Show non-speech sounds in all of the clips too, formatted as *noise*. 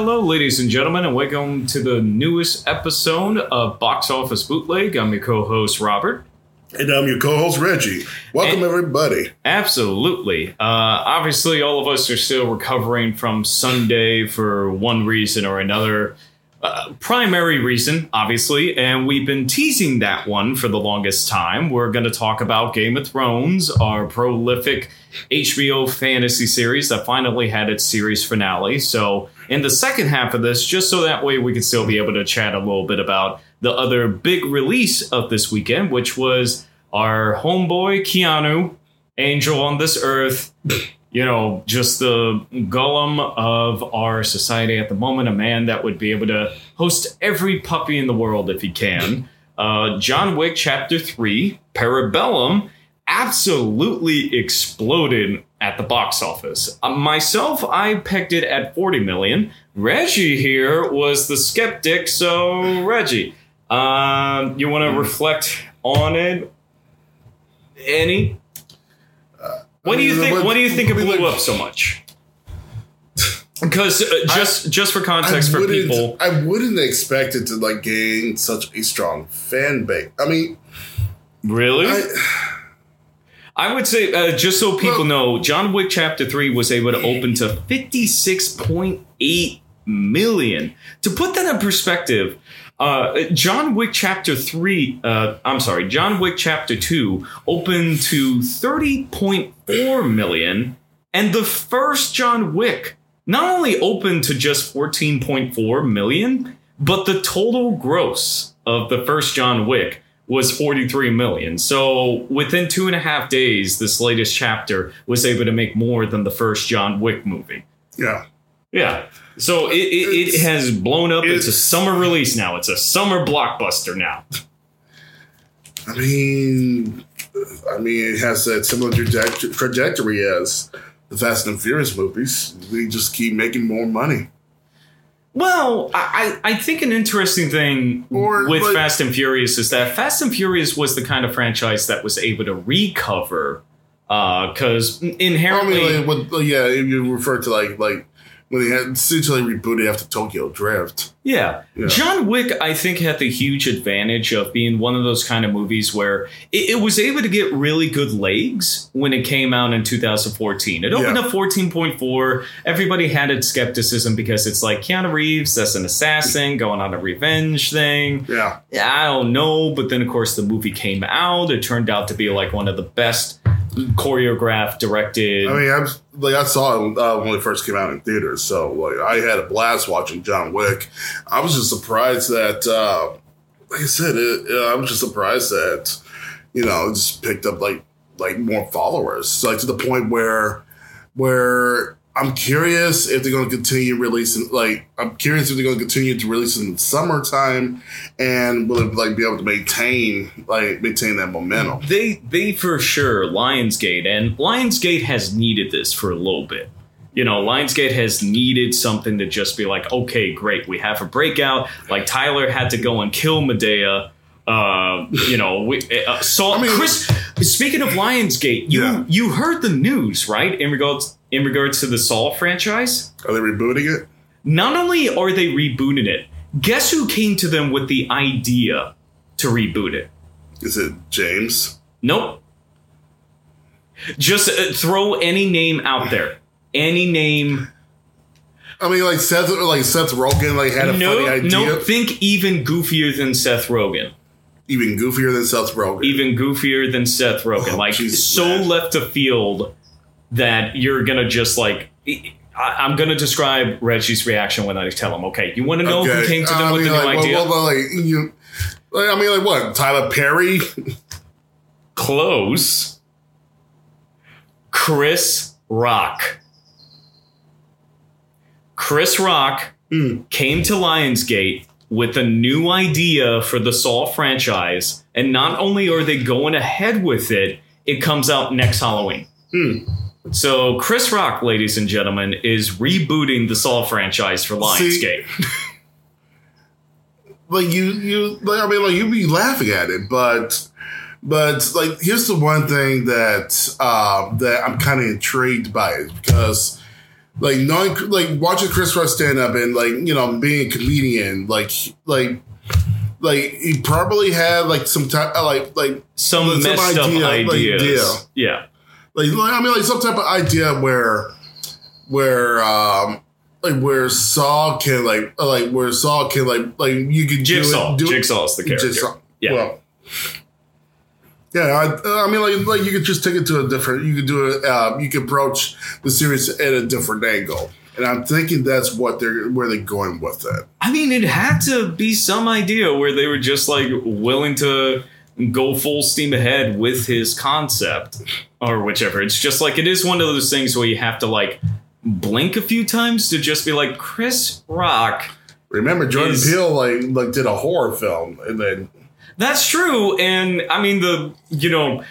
Hello, ladies and gentlemen, and welcome to the newest episode of Box Office Bootleg. I'm your co-host Robert. And I'm your co-host Reggie. Welcome And- everybody. Absolutely. Uh, obviously, all of us are still recovering from Sunday for one reason or another. Uh, primary reason, obviously, and we've been teasing that one for the longest time. We're going to talk about Game of Thrones, our prolific HBO fantasy series that finally had its series finale. So, in the second half of this, just so that way we can still be able to chat a little bit about the other big release of this weekend, which was our homeboy Keanu, Angel on this earth. You know, just the golem of our society at the moment, a man that would be able to host every puppy in the world if he can. Uh, John Wick Chapter 3, Parabellum, absolutely exploded at the box office. Uh, myself, I pegged it at 40 million. Reggie here was the skeptic, so Reggie, um, you want to reflect on it? Any? What do you think? what- What do you think it what- blew up so much? Because uh, just just for context for wouldn't- people, I wouldn't expect it to like gain such a strong fan base. I mean, really, I, I would say, uh, just so people Well- know, John Wick Chapter 3 was able to open to 56.8 million. To put that in perspective, uh, John Wick Chapter 3, uh, I'm sorry, John Wick Chapter 2 opened to 30.4 million, and the first John Wick not only opened to just 14.4 million, but the total gross of the first John Wick was 43 million. So within two and a half days, this latest chapter was able to make more than the first John Wick movie. yeah. Yeah. So it, it, it has blown up. It's, a summer release now. It's a summer blockbuster now. I mean, I mean, it has that similar traje- trajectory as the Fast and Furious movies. They just keep making more money. Well, I, I I think an interesting thing Or, with like- Fast and Furious is that Fast and Furious was the kind of franchise that was able to recover uh, because I inherently. mean, like, what, yeah, you refer to like like when they had essentially rebooted after Tokyo Drift. Yeah. Yeah. John Wick, I think, had the huge advantage of being one of those kind of movies where it, it was able to get really good legs when it came out in 2014. It opened Yeah. up 14.4. Everybody had its skepticism because it's like Keanu Reeves, that's an assassin going on a revenge thing. Yeah, Yeah, I don't know. But then, of course, the movie came out. It turned out to be like one of the best choreographed, directed. I mean, I was, like I saw it uh, when it first came out in theaters, so like I had a blast watching John Wick. I was just surprised that, uh, like I said, it, uh, I was just surprised that you know it just picked up like like more followers, so, like to the point where where I'm curious if they're going to continue releasing. Like I'm curious if they're going to continue to release in summertime, and will it like be able to maintain like maintain that momentum? they they for sure Lionsgate and Lionsgate has needed this for a little bit. You know, Lionsgate has needed something to just be like, okay, great, we have a breakout. Like Tyler had to go and kill Madea. Uh, you know, we uh, saw I mean- Chris. Speaking of Lionsgate, you Yeah. you heard the news right in regards in regards to the Saw franchise. Are they rebooting it? Not only are they rebooting it, guess who came to them with the idea to reboot it? Is it James? Nope. Just uh, throw any name out there. Any name. I mean, like Seth, like Seth Rogen, like had a No, funny idea, no. Think even goofier than Seth Rogen. even goofier than Seth Rogen. Even goofier than Seth Rogen. Oh, like so man. left of field that you're gonna just like. I, I'm gonna describe Reggie's reaction when I tell him. Okay, you want to know who came to them I with mean, the new well, idea? well, well, like you, like, I mean, like what? Tyler Perry? Close. Chris Rock. Chris Rock Hmm. came to Lionsgate with a new idea for the Saw franchise, and not only are they going ahead with it, it comes out next Halloween. Hmm. So Chris Rock, ladies and gentlemen, is rebooting the Saw franchise for See- Lionsgate. *laughs* *laughs* Like you, you, like I mean, like you'd be laughing at it, but, but like here's the one thing that um, that I'm kind of intrigued by is because like knowing like watching Chris Rock stand up and like you know being a comedian like like like he probably had like some type like like Some Some messed idea, up like, ideas. yeah. Like like, I mean like some type of idea where where um like where Saul can like like where Saul can like like you could Jigsaw. do it, do Jigsaw is the character. Jigsaw. Yeah. Well, yeah, I, I mean, like, like you could just take it to a different. You could do it. Uh, you could approach the series at a different angle, and I'm thinking that's what they're where they're going with it. I mean, it had to be some idea where they were just like willing to go full steam ahead with his concept or whichever. It's just like it is one of those things where you have to like blink a few times to just be like Chris Rock. Remember, Jordan Is- Peele like like did a horror film, and then That's true, and I mean the you know.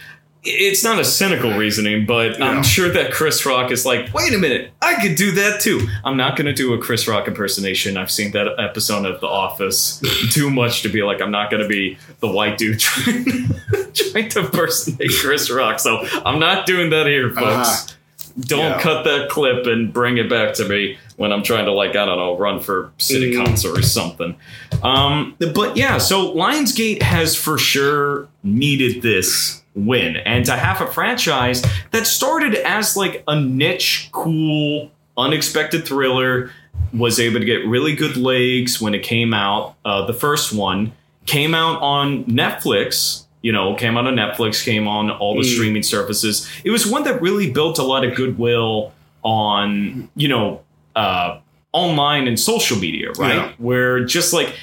It's not a cynical reasoning, but Yeah. I'm sure that Chris Rock is like, wait a minute, I could do that too. I'm not going to do a Chris Rock impersonation. I've seen that episode of The Office *laughs* too much to be like, I'm not going to be the white dude *laughs* trying, trying to impersonate Chris Rock. So I'm not doing that here, folks. Uh-huh. Don't Yeah. cut that clip and bring it back to me when I'm trying to, like, I don't know, run for city Mm. council or something. Um, but yeah, so Lionsgate has for sure needed this win. And to have a franchise that started as like a niche, cool, unexpected thriller, was able to get really good legs when it came out. Uh, the first one came out on Netflix. You know, came out on Netflix, came on all the Mm. streaming services. It was one that really built a lot of goodwill on, you know, uh, online and social media, right? Yeah. Where just like,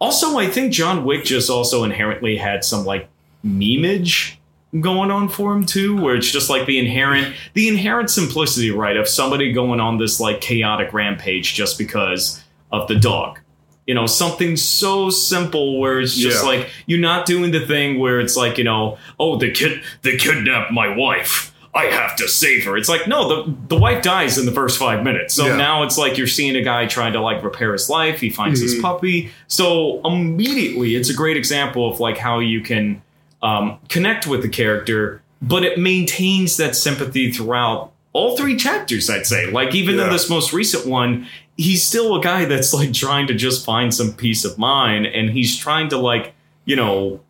also, I think John Wick just also inherently had some like memeage going on for him too, where it's just like the inherent the inherent simplicity, right, of somebody going on this like chaotic rampage just because of the dog. You know, something so simple where it's just Yeah. like you're not doing the thing where it's like, you know, oh the kid they kidnapped my wife. I have to save her. It's like, no, the the wife dies in the first five minutes. So Yeah. now it's like you're seeing a guy trying to like repair his life. He finds his Mhm. puppy. So immediately it's a great example of like how you can um, connect with the character, but it maintains that sympathy throughout all three chapters, I'd say. Like, even in this most recent one, he's still a guy that's like trying to just find some peace of mind and he's trying to, like, you know,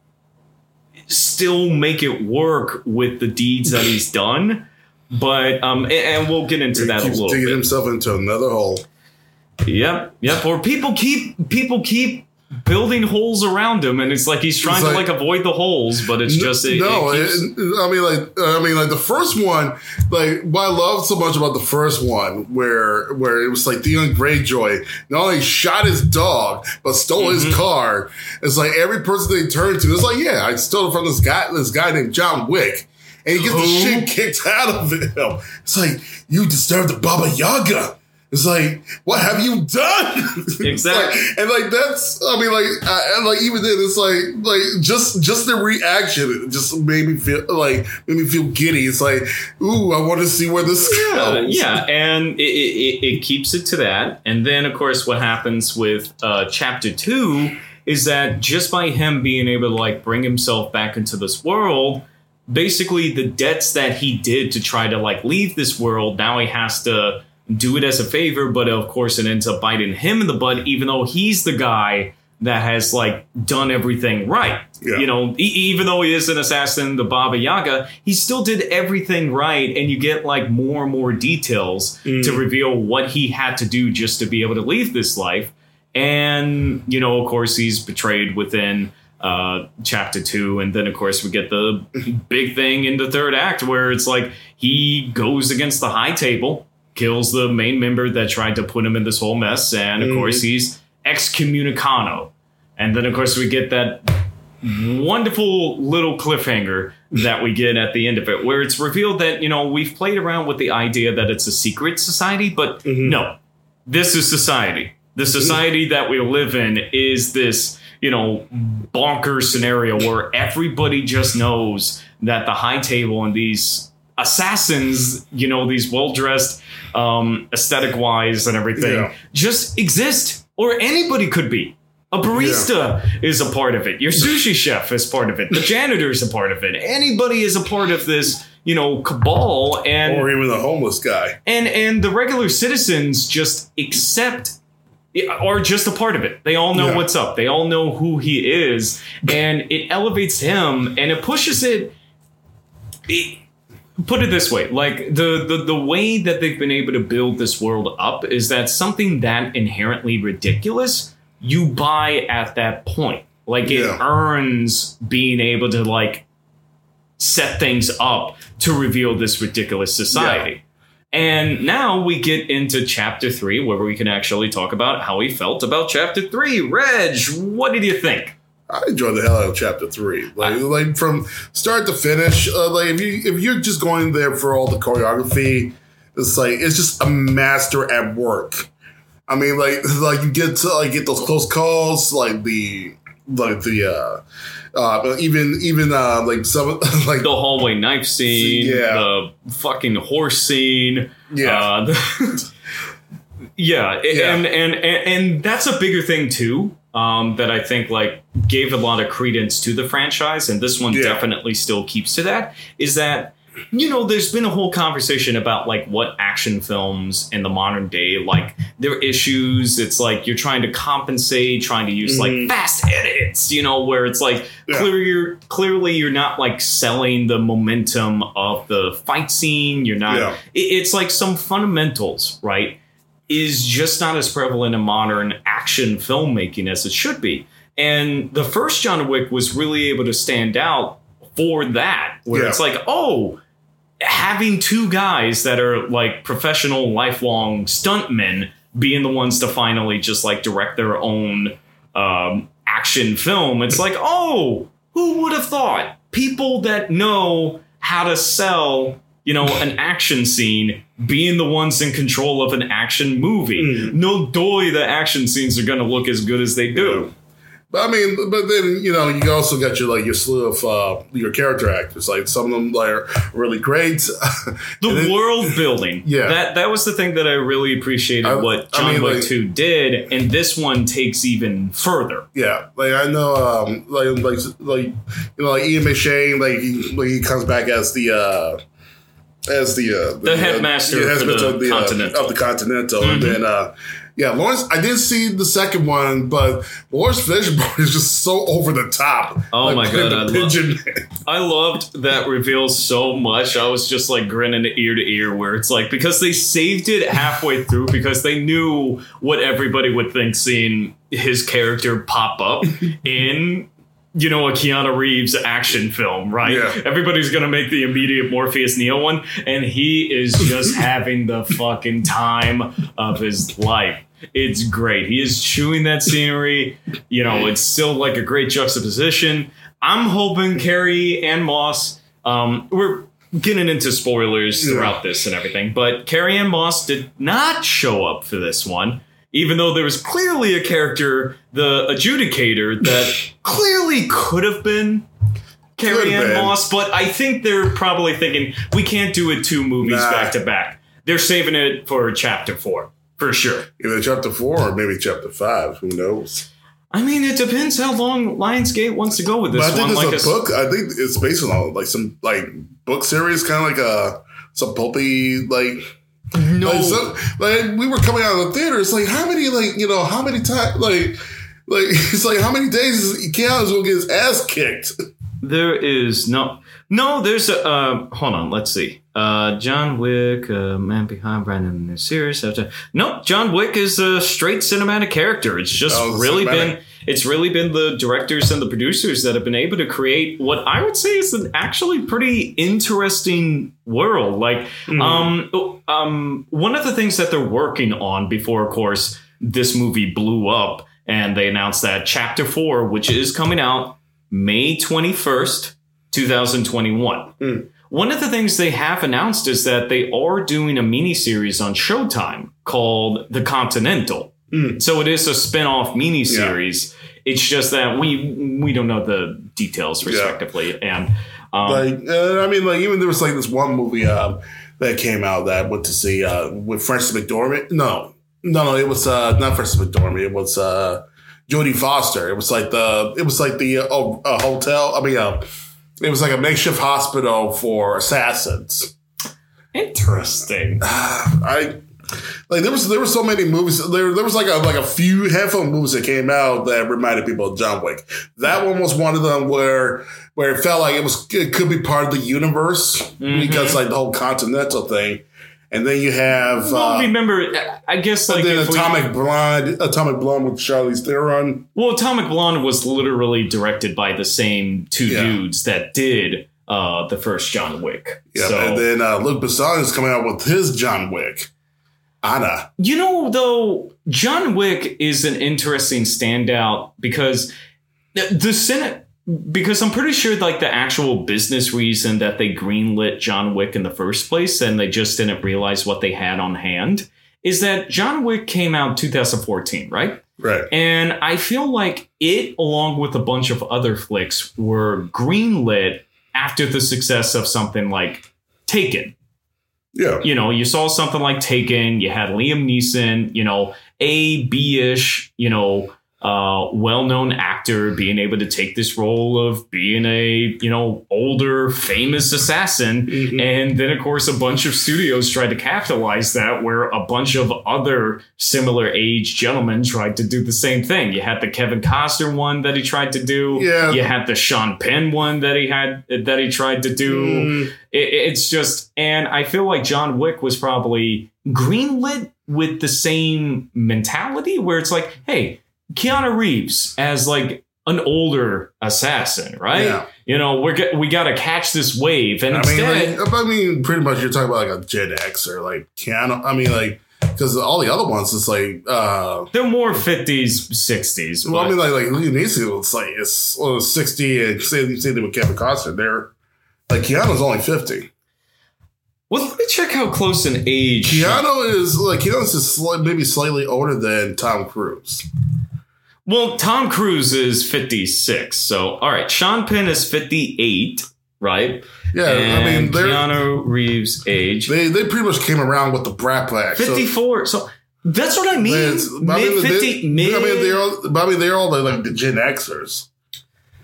still make it work with the deeds that he's done. But, um, a- and, we'll get into he that a little digging bit. himself into another hole. Yep, yep. Or people keep people keep building holes around him, and it's like he's trying It's to like- like avoid the holes, but it's just it, no. it keeps- it- I mean, like, I mean, like the first one, like what I love so much about the first one, where where it was like Theon Greyjoy not only shot his dog but stole Mm-hmm. his car. It's like every person they turn to, it's like, yeah, I stole it from this guy, this guy named John Wick. And he gets the shit kicked *laughs* out of him. It's like, you deserve the Baba Yaga. It's like, what have you done? *laughs* Exactly. like- and like that's, I mean, like, uh, and like even then, it's like, like just just the reaction just made me feel like made me feel giddy. It's like, ooh, I want to see where this Uh, goes. yeah, and it, it, it keeps it to that. And then, of course, what happens with uh, chapter two is that just by him being able to like bring himself back into this world, basically the debts that he did to try to like leave this world, now he has to do it as a favor. But of course, it ends up biting him in the butt, even though he's the guy that has like done everything right. Yeah. You know, e- even though he is an assassin, the Baba Yaga, he still did everything right, and you get like more and more details Mm. to reveal what he had to do just to be able to leave this life. And you know, of course, he's betrayed within uh, chapter two, and then of course we get the *laughs* big thing in the third act where it's like he goes against the high table, kills the main member that tried to put him in this whole mess, and of Mhm. course he's excommunicado. And then of course we get that wonderful little cliffhanger that we get at the end of it, where it's revealed that, you know, we've played around with the idea that it's a secret society, but Mhm. no, this is society. The society that we live in is this, you know, bonkers scenario where everybody just knows that the high table and these assassins, you know, these well dressed, um, aesthetic wise and everything, Yeah. just exist, or anybody could be. A barista is a part of it. Your sushi chef is part of it. The janitor is a part of it. Anybody is a part of this, you know cabal and or even the homeless guy. and and the regular citizens just accept are just a part of it. They all know Yeah. what's up. They all know who he is, and it elevates him and it pushes it. it- put it this way, like the, the the way that they've been able to build this world up is that something that inherently ridiculous you buy at that point. Like it Yeah. earns being able to like set things up to reveal this ridiculous society. And now we get into chapter three, where we can actually talk about how he felt about chapter three. Reg, what did you think? I enjoyed the hell out of chapter three, like like from start to finish. Uh, like if you if you're just going there for all the choreography, it's like it's just a master at work. I mean, like *laughs* like you get to like get those close calls, like the like the uh uh even even uh like some *laughs* like The hallway knife scene, Yeah. the fucking horse scene. yeah Uh, *laughs* the- yeah, Yeah. And, and and and that's a bigger thing too. Um, that I think like gave a lot of credence to the franchise, and this one Yeah. definitely still keeps to that. Is that you know, there's been a whole conversation about like what action films in the modern day, like their issues. It's like you're trying to compensate, trying to use like Mhm. fast edits, you know, where it's like Yeah. clearly you're clearly you're not like selling the momentum of the fight scene. You're not. Yeah. it- it's like some fundamentals, right? Is just not as prevalent in modern action filmmaking as it should be. And the first John Wick was really able to stand out for that, where Yeah. it's like, oh, having two guys that are like professional, lifelong stuntmen being the ones to finally just like direct their own um, action film, it's like, oh, who would have thought? People that know how to sell, you know, an action scene being the ones in control of an action movie. Mm. No doy the action scenes are going to look as good as they do. But I mean, but then you know, you also got your like your slew of uh, your character actors. Like some of them are really great. *laughs* The then- world building. *laughs* Yeah. That that was the thing that I really appreciated I- what I John mean, Wick like- 2 did, and this one takes even further. Yeah, like I know, um, like like like you know, like Ian McShane, like he, like he comes back as the uh, as the uh, The headmaster for the of the Continental. Uh, of the Continental, and Mhm. then uh, yeah, Laurence. I did see the second one, but Laurence Fishburne *laughs* is just so over the top. Oh Like, my God, I the pigeon man. *laughs* I loved that reveal so much. I was just like grinning ear to ear, where it's like because they saved it halfway through because they knew what everybody would think seeing his character pop up *laughs* in. You know, a Keanu Reeves action film, right? Yeah. Everybody's gonna make the immediate Morpheus Neo one, and he is just *laughs* having the fucking time of his life. It's great. He is chewing that scenery. You know, it's still like a great juxtaposition. I'm hoping Carrie-Anne Moss. Um, we're getting into spoilers Yeah. throughout this and everything, but Carrie-Anne Moss did not show up for this one, even though there was clearly a character, the adjudicator, that *laughs* clearly could have been Carrie-Anne. Moss, but I think they're probably thinking we can't do it two movies Nah. back to back. They're saving it for chapter four. For sure. Either chapter four or maybe chapter five. Who knows? I mean, it depends how long Lionsgate wants to go with this But I think one. Like a a- book. I think it's based on like some like book series, kind of like a some pulpy like no, Like, so, like we were coming out of the theater. It's like how many like you know how many times like like *laughs* it's like how many days is Keanu's gonna get his ass kicked? there is no, no. There's a. Uh, hold on, let's see. Uh, John Wick, uh, man behind Brandon in the series. After no, John Wick is a straight cinematic character. It's just Oh, really cinematic. been. It's really been the directors and the producers that have been able to create what I would say is an actually pretty interesting world. Like, Mm-hmm. um, um, one of the things that they're working on before, of course, this movie blew up, and they announced that Chapter Four, which is coming out May twenty first, two thousand twenty one. Mm. One of the things they have announced is that they are doing a miniseries on Showtime called The Continental. Mm. So it is a spin-off miniseries. It's just that we we don't know the details respectively. And um, like uh, I mean, like even there was like this one movie uh, that came out that I went to see uh, with Frances McDormand. No, no, no, it was uh, not Frances McDormand. It was uh, Jodie Foster. It was like the it was like the uh, oh, uh, hotel. I mean, uh, it was like a makeshift hospital for assassins. Interesting. *sighs* I like there was there were so many movies there there was like a like a few handful of movies that came out that reminded people of John Wick. That one was one of them where where it felt like it was it could be part of the universe Mm-hmm. because like the whole continental thing. And then you have Well, uh, remember, I guess like then if we- Atomic Blonde, Atomic Blonde with Charlize Theron. well, Atomic Blonde was literally directed by the same two Yeah. dudes that did uh, the first John Wick. Yeah, so, and then uh, Luc Besson is coming out with his John Wick. Anna. You know, though, John Wick is an interesting standout because the, the Senate. Because I'm pretty sure, like the actual business reason that they greenlit John Wick in the first place, and they just didn't realize what they had on hand, is that John Wick came out 2014, right? Right. And I feel like it, along with a bunch of other flicks, were greenlit after the success of something like Taken Yeah. you know, you saw something like Taken, you had Liam Neeson, you know, a B-ish, you know, uh, well-known actor being able to take this role of being a, you know, older, famous assassin. Mhm. And then, of course, a bunch of studios tried to capitalize that, where a bunch of other similar age gentlemen tried to do the same thing. You had the Kevin Costner one that he tried to do. Yeah. You had the Sean Penn one that he had that he tried to do Mm, it, it's just and i feel like john wick was probably greenlit with the same mentality where it's like hey keanu reeves as like an older assassin right Yeah. you know we're get, we got to catch this wave and I mean, instead like, I mean, pretty much you're talking about like a Gen X or like Keanu. I mean, like because all the other ones, it's like, uh, they're more 50s 60s well, I mean, like like Neeson, it's like it's well, sixty, and same same thing with Kevin Costner. They're like Keanu's only fifty. well let me check how close in age Keanu is like Keanu's just sli- maybe slightly older than Tom Cruise. Well tom cruise is 56 so all right sean penn is 58 right Yeah, I mean, and they're keanu reeves age they they pretty much came around with the Brat Pack. 54. So, that's what I mean. Mid 50. mid, I mean, they're all, I mean, they're all like the Gen Xers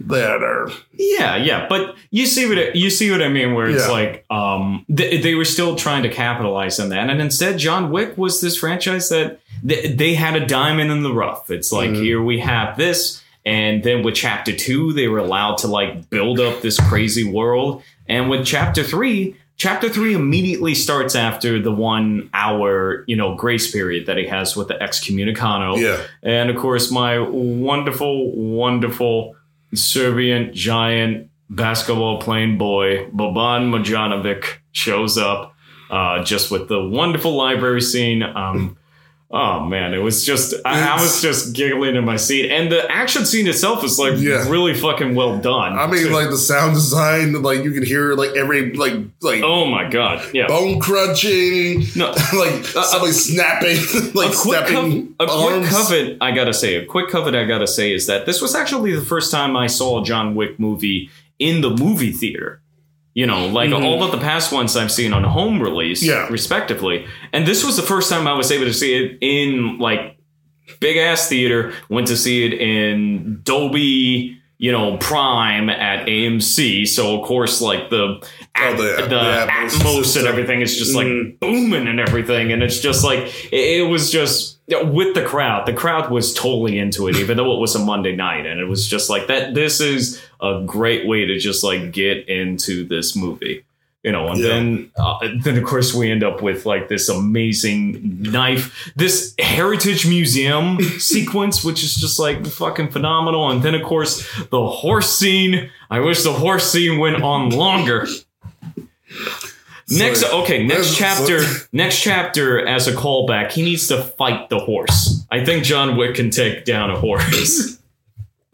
that are. yeah, yeah. But you see what it, you see what I mean, where it's Yeah. like um, they, they were still trying to capitalize on that, and instead, John Wick was this franchise that they, they had a diamond in the rough. It's like Mhm. here we have this, and then with Chapter Two, they were allowed to like build up this crazy world, and with Chapter Three. Chapter three immediately starts after the one hour, you know, grace period that he has with the excommunicado. Yeah, And of course, my wonderful, wonderful Serbian giant basketball playing boy, Boban Marjanovic, shows up uh, just with the wonderful library scene. Um, oh man, it was just, I, I was just giggling in my seat. And the action scene itself is like Yeah. really fucking well done. I mean, too. like the sound design, like you can hear like every like like oh my God. Yeah. bone crunching, No. *laughs* like uh, uh, somebody snapping, *laughs* like a quick, stepping cov- a quick covet I gotta say, a quick covet I gotta say is that this was actually the first time I saw a John Wick movie in the movie theater. You know, like Mhm. all of the past ones I've seen on home release, Yeah. respectively. And this was the first time I was able to see it in like big ass theater. Went to see it in Dolby, you know, Prime at AMC. So of course, like the Oh, the- the, the Atmos Atmos and everything is just like Mhm. booming and everything, and it's just like it, it was just with the crowd. The crowd was totally into it, even though it was a Monday night, and it was just like that. This is a great way to just like get into this movie. You know, and Yeah. then, uh, then of course we end up with like this amazing knife, this heritage museum *laughs* sequence, which is just like fucking phenomenal. And then of course the horse scene. I wish the horse scene went on longer. Next, So- okay, next so- chapter. *laughs* Next chapter, as a callback, he needs to fight the horse. I think John Wick can take down a horse. *laughs*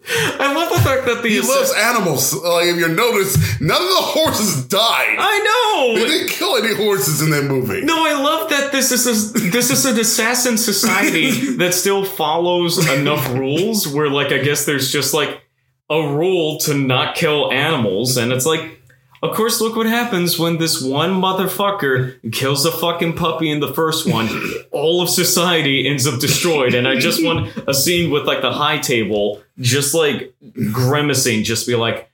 I love the fact that the He loves animals. Like if you notice, none of the horses died. I know. They didn't kill any horses in that movie. No, I love that this is a, this is an assassin society *laughs* that still follows enough rules where like I guess there's just like a rule to not kill animals and it's like of course look what happens when this one motherfucker kills a fucking puppy in the first one all of society ends up destroyed and I just *laughs* want a scene with like the high table just like grimacing just be like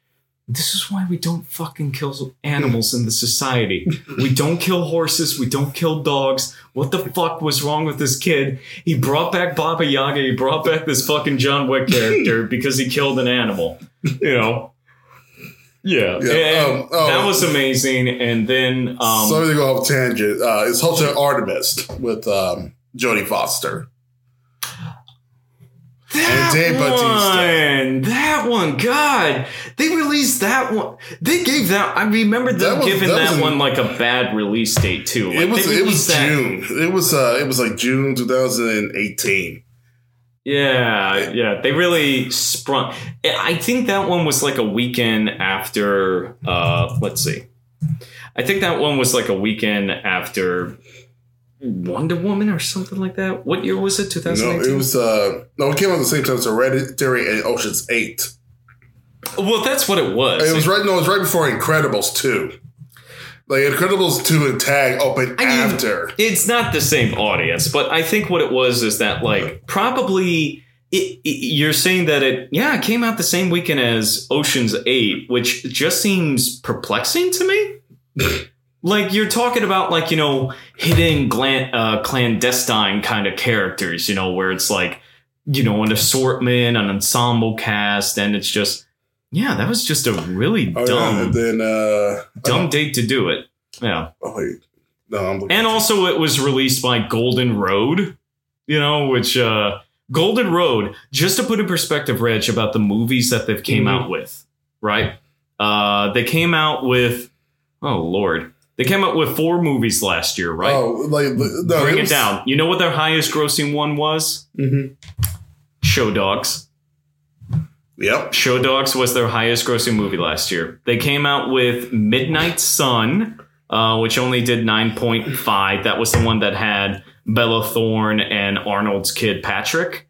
This is why we don't fucking kill animals in the society. We don't kill horses. We don't kill dogs. What the fuck was wrong with this kid? He brought back Baba Yaga. He brought back this fucking John Wick character *laughs* because he killed an animal. You know? Yeah. Yeah, And um, oh. that was amazing. And then, um, Sorry to go off tangent. Uh, it's Hotel Artemis with um, Jodie Foster. That Dave Bautista. one, that one, God, they released that one. They gave that. I remember them That was- giving that that, was in- one like a bad release date too. Like, it was it was released that- June. It was uh it was like June 2018. Yeah, yeah, they really sprung. I think that one was like a weekend after. uh Let's see. I think that one was like a weekend after Wonder Woman or something like that. What year was it? No, it was uh no, it came out at the same time as Hereditary and Ocean's Eight. well, that's what it was. It was right no, it was right before Incredibles 2. Like Incredibles 2 and Tag opened I mean, after. it's not the same audience, but I think what it was is that like probably it, it- you're saying that it yeah it came out the same weekend as Ocean's Eight, which just seems perplexing to me. *laughs* like you're talking about like you know hidden glan- uh, clandestine kind of characters, you know, where it's like you know an assortment, an ensemble cast, and it's just yeah that was just a really Oh, yeah, dumb and then uh dumb oh, date to do it. Yeah. oh wait. No, I'm looking. And also, it was released by Global Road, you know, which uh, Global Road. Just to put in perspective, Reg, about the movies that they've came Mhm. out with, right? Uh, they came out with, oh lord, they came out with four movies last year, right? Oh, like no, Bring it, was- down. You know what their highest grossing one was? Mhm. Show Dogs. Yep. Show Dogs was their highest grossing movie last year. They came out with Midnight Sun, uh, which only did 9.5. That was the one that had Bella Thorne and Arnold's kid Patrick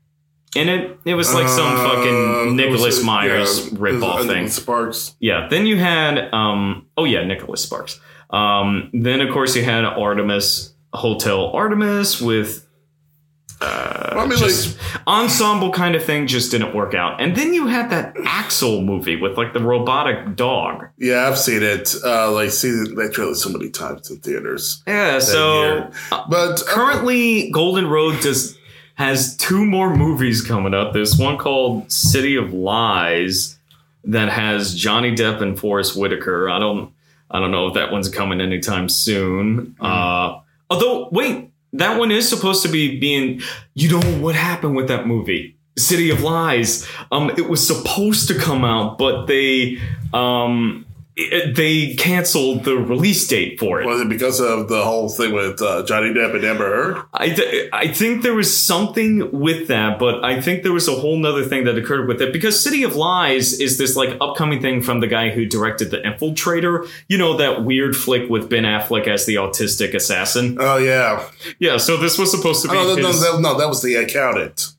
in it. It was like some Uh, fucking Nicholas Myers yeah, ripoff was, thing. Sparks. Yeah. Then you had, um, oh yeah, Nicholas Sparks. Um, then of course you had Artemis Hotel Artemis with uh, Well, I mean, just ensemble kind of thing just didn't work out. And then you had that Axel movie with like the robotic dog. Yeah, I've seen it. Uh, like seen that trailer so many times in theaters. Yeah, so uh, But uh, currently Global Road does has two more movies coming up. There's one called City of Lies that has Johnny Depp and Forest Whitaker. I don't I don't know if that one's coming anytime soon. Uh although wait, that one is supposed to be being you know what happened with that movie? City of Lies. Um it was supposed to come out, but they um it- they canceled the release date for it. was it because of the whole thing with uh, Johnny Depp and Amber Heard? I, th- I think there was something with that, but I think there was a whole nother thing that occurred with it because City of Lies is this like upcoming thing from the guy who directed The Infiltrator. You know, that weird flick with Ben Affleck as the autistic assassin. Oh yeah. Yeah, so this was supposed to be. Oh, no, no, his- no, no, that was the accountant.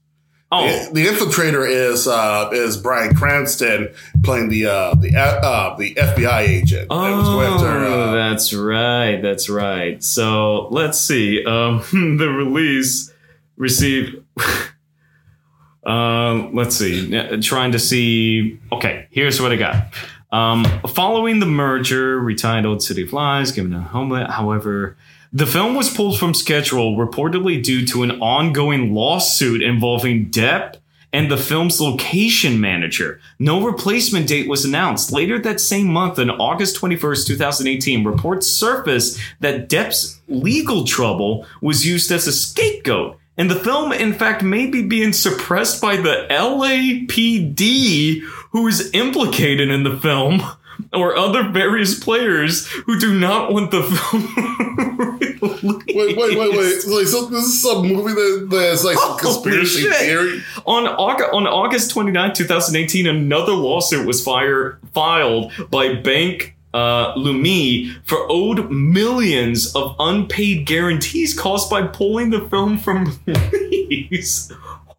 Oh, The, the infiltrator is uh, is Bryan Cranston playing the uh, the uh, the FBI agent. that was Oh, her, uh, that's right. That's right. So let's see. Um, *laughs* the release received. *laughs* um, let's see. Uh, Trying to see. Okay, here's what I got. Um, following the merger, retitled City of Lies, given a homelet. However, the film was pulled from schedule reportedly due to an ongoing lawsuit involving Depp and the film's location manager. No replacement date was announced. Later that same month, on August 21st, 2018, reports surfaced that Depp's legal trouble was used as a scapegoat. And the film, in fact, may be being suppressed by the LAPD, who is implicated in the film, *laughs* or other various players who do not want the film. *laughs* Wait, wait, wait, wait. Like, so this is some movie that that's like some Holy conspiracy shit. theory. On August, on August 29, 2018, another lawsuit was fire, filed by Bank uh, Leumi for owed millions of unpaid guarantees caused by pulling the film from *laughs* release.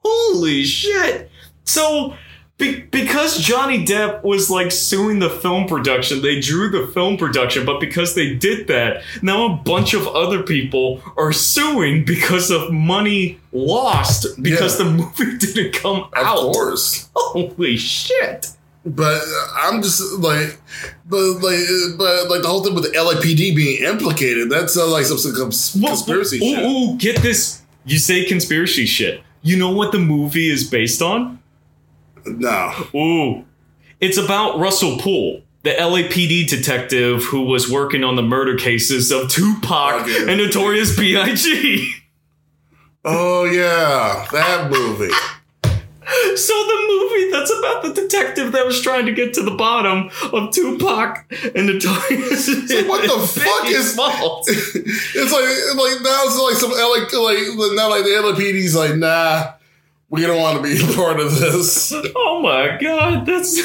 Holy shit! So, be- because Johnny Depp was like suing the film production, they drew the film production, but because they did that, now a bunch of other people are suing because of money lost because Yeah. the movie *laughs* didn't come Of out. Of course. Holy shit! but uh, I'm just like, but like, uh, but like the whole thing with the LAPD being implicated. That sounds uh, like some, some cons- conspiracy ooh, shit. Ooh, get this. You say conspiracy shit. You know what the movie is based on? No. Ooh. It's about Russell Poole, the LAPD detective who was working on the murder cases of Tupac Okay. and Notorious B.I.G. Oh yeah, that movie. So the movie that's about the detective that was trying to get to the bottom of Tupac and Notorious. like, what the fuck is- *laughs* Smalls. It's like like now it's like some like like now like the LAPD's like nah, we don't want to be part of this. Oh my god, that's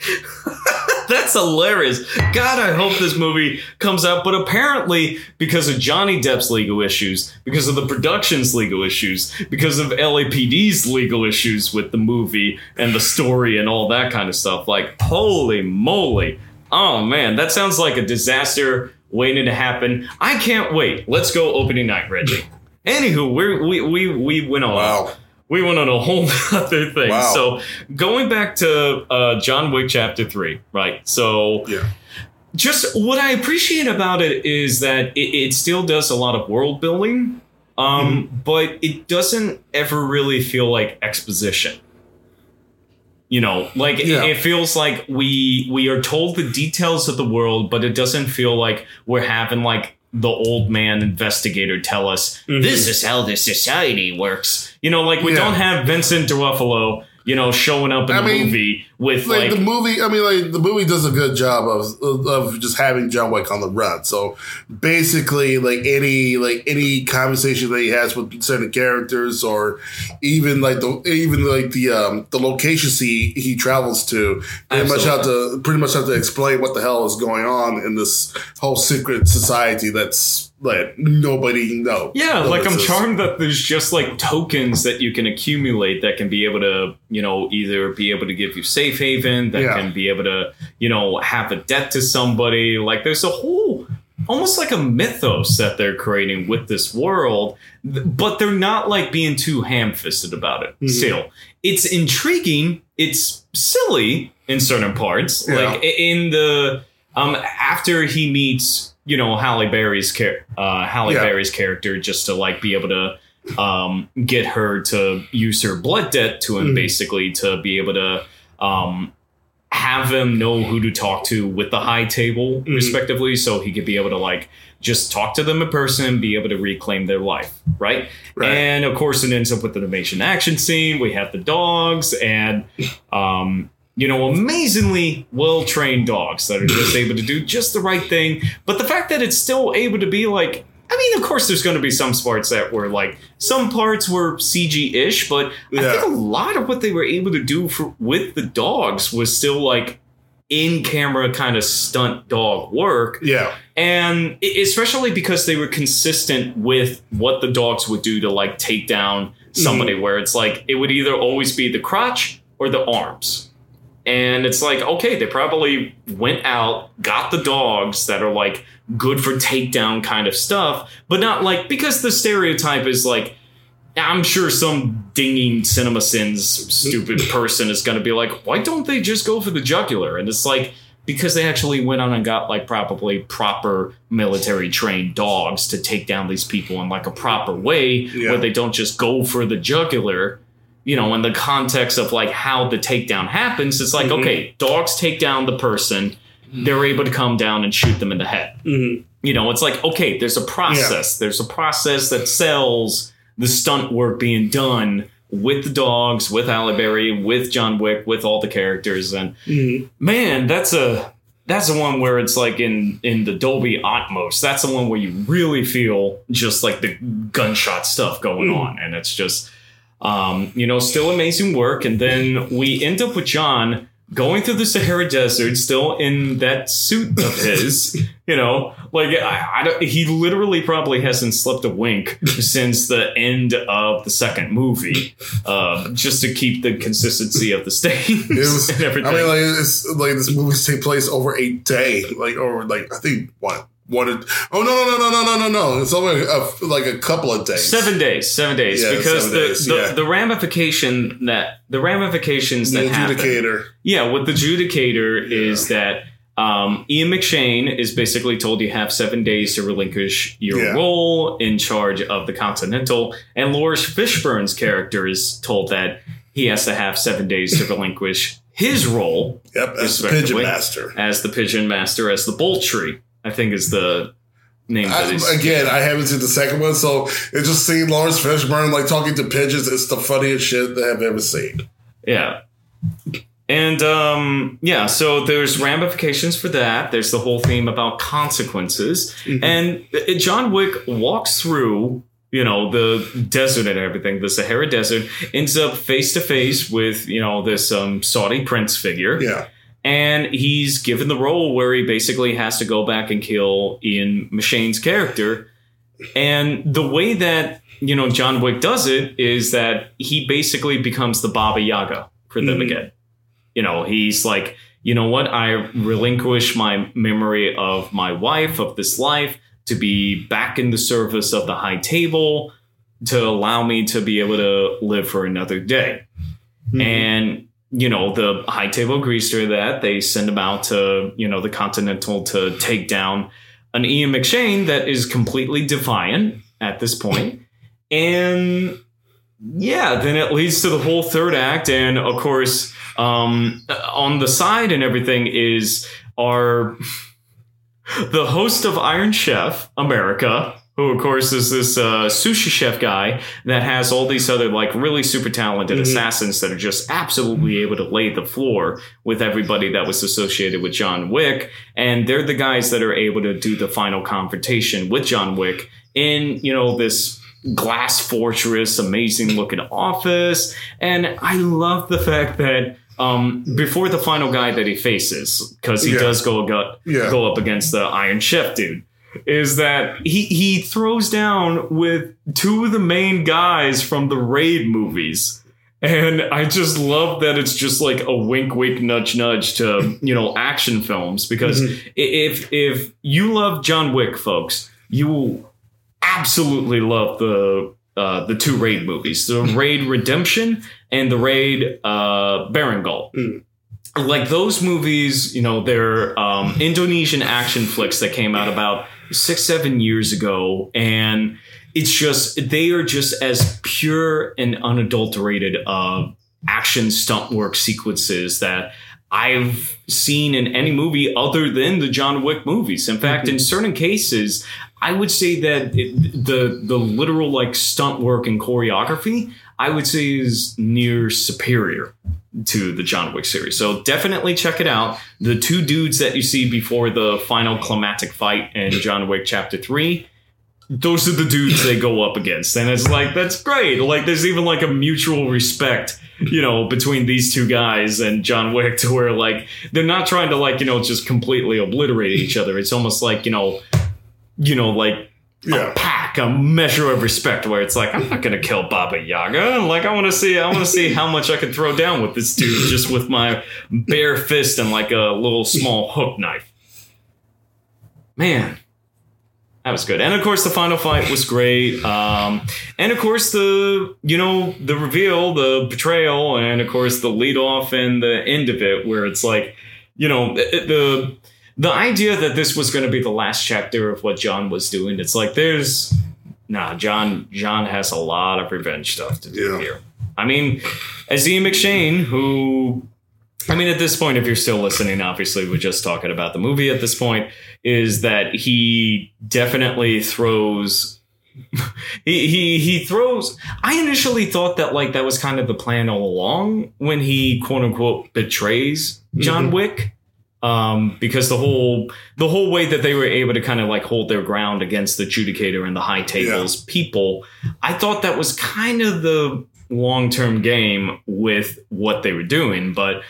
*laughs* that's hilarious. God, I hope this movie comes out. But apparently, because of Johnny Depp's legal issues, because of the production's legal issues, because of LAPD's legal issues with the movie and the story and all that kind of stuff, like holy moly! Oh man, that sounds like a disaster waiting to happen. I can't wait. Let's go opening night, Reggie. Anywho, we're, we we we went on Wow. We went on a whole *laughs* other thing. Wow. So going back to uh, John Wick Chapter Three, right? So Yeah. just what I appreciate about it is that it, it still does a lot of world building, um, Mm-hmm. but it doesn't ever really feel like exposition. You know, like Yeah. it, feels like we we are told the details of the world, but it doesn't feel like we're having like the old man investigator tell us Mhm. this is how this society works. You know, like we Yeah. don't have Vincent D'Onofrio, you know, showing up in I the mean, movie with like, like, the movie i mean like the movie does a good job of of just having john wick on the run. So basically like any like any conversation that he has with certain characters or even like the even like the um the locations he he travels to pretty much have to pretty much have to explain what the hell is going on in this whole secret society that's like nobody know Yeah, like I'm charmed that there's just like tokens that you can accumulate that can be able to, you know, either be able to give you safe haven, that Yeah. can be able to, you know, have a debt to somebody. Like there's a whole almost like a mythos that they're creating with this world, but they're not like being too ham-fisted about it. Mhm. Still, it's intriguing, it's silly in certain parts. Yeah. Like in the um after he meets you know Halle Berry's char- uh Halle Yeah. Berry's character just to like be able to um get her to use her blood debt to him Mhm. basically to be able to um have him know who to talk to with the high table Mhm. respectively so he could be able to like just talk to them in person be able to reclaim their life right Right. and of course, it ends up with an animation action scene. We have the dogs, and um, you know, amazingly well trained dogs that are just able to do just the right thing. But the fact that it's still able to be like, I mean, of course, there's going to be some parts that were like some parts were CG ish, but I think a lot of what they were able to do for with the dogs was still like in camera kind of stunt dog work. Yeah. And especially because they were consistent with what the dogs would do to like take down somebody mm-hmm. where it's like it would either always be the crotch or the arms and it's like okay they probably went out got the dogs that are like good for takedown kind of stuff but not like because the stereotype is like I'm sure some dinging cinema sins stupid *laughs* person is going to be like, why don't they just go for the jugular? And it's like, because they actually went on and got like probably proper military trained dogs to take down these people in like a proper way Yeah. where they don't just go for the jugular. You know, in the context of like how the takedown happens, it's like, Mhm. okay, dogs take down the person, they're able to come down and shoot them in the head Mhm. you know, it's like, okay, there's a process. There's a process that sells the stunt work being done with the dogs, with Halle Berry, with John Wick, with all the characters. And Mhm. man, that's a that's the one where it's like in in the Dolby Atmos. That's the one where you really feel just like the gunshot stuff going Mm. on, and it's just um, you know still amazing work. And then we end up with John going through the Sahara Desert, still in that suit of his. *laughs* you know, like I, I don't, he literally probably hasn't slept a wink *laughs* since the end of the second movie, uh, just to keep the consistency of the stains *laughs* was, and everything. I mean, like it's like this movies take place over a day, like over like I think what Or, oh no no no no no no no no! It's only a, like a couple of days. Seven days, seven days, Yeah, because seven the, days, the, yeah. the ramification that the ramifications The that happen. adjudicator. Yeah, what the adjudicator Yeah. is that um, Ian McShane is basically told you have seven days to relinquish your Yeah. role in charge of the Continental, and Laurence Fishburne's character is told that he has to have seven days to relinquish his role Yep, that's the pigeon master. as the Pigeon Master, as the Bolt Tree. I think is the name that I, again, I haven't seen the second one, so it just seeing Laurence Fishburne like talking to pigeons. It's the funniest shit that I've ever seen. Yeah. And um, yeah, so there's ramifications for that. There's the whole theme about consequences. And uh, John Wick walks through, you know, the desert and everything, the Sahara Desert, ends up face to face with, you know, this um, Saudi prince figure. Yeah, And he's given the role where he basically has to go back and kill Ian McShane's character. And the way that, you know, John Wick does it is that he basically becomes the Baba Yaga for them Mhm. again. You know, he's like, you know what? I relinquish my memory of my wife, of this life, to be back in the service of the high table, to allow me to be able to live for another day. Mm-hmm. And you know, the high table agrees to that. They send him out to, you know, the Continental to take down an Ian McShane that is completely defiant at this point. *laughs* And yeah, then it leads to the whole third act. And of course, um, on the side and everything is our *laughs* the host of Iron Chef America, who of course is this uh, sushi chef guy that has all these other like really super talented Mhm. assassins that are just absolutely able to lay the floor with everybody that was associated with John Wick, and they're the guys that are able to do the final confrontation with John Wick in you know this glass fortress, amazing looking office, and I love the fact that. Um, before the final guy that he faces, because he Yeah. does go go, Yeah. go up against the Iron Chef dude, is that he he throws down with two of the main guys from the Raid movies. And I just love that it's just like a wink, wink, nudge, nudge to you know action films because Mhm. if if you love John Wick, folks, you will absolutely love the uh, the two Raid movies, the *laughs* Raid Redemption and the Raid uh, Berandal. Mm. Like those movies, you know, they're um, Indonesian action flicks that came out about six, seven years ago, and it's just they are just as pure and unadulterated uh, action stunt work sequences that I've seen in any movie other than the John Wick movies. In fact, in certain cases, I would say that it, the the literal like stunt work and choreography, I would say is near superior to the John Wick series. So definitely check it out. The two dudes that you see before the final climactic fight in John Wick Chapter Three. Those are the dudes they go up against, and it's like that's great. Like there's even like a mutual respect you know, between these two guys and John Wick to where like they're not trying to like, you know, just completely obliterate each other. It's almost like, you know, you know, like Yeah. a pack, a measure of respect where it's like, I'm not gonna kill Baba Yaga. Like I wanna see I wanna see how much I can throw down with this dude just with my bare fist and like a little small hook knife. Man. That was good. And of course the final fight was great. Um and of course the you know, the reveal, the betrayal, and of course the lead off and the end of it where it's like, you know, the the, the idea that this was going to be the last chapter of what John was doing, it's like there's nah, John John has a lot of revenge stuff to do Yeah. here. I mean, as Ian McShane, who I mean, at this point, if you're still listening, obviously we're just talking about the movie at this point, is that he definitely throws *laughs* he he he throws I initially thought that like that was kind of the plan all along when he quote unquote betrays John Mhm. Wick. Um, because the whole the whole way that they were able to kind of like hold their ground against the judicator and the high tables people, I thought that was kind of the long term game with what they were doing, but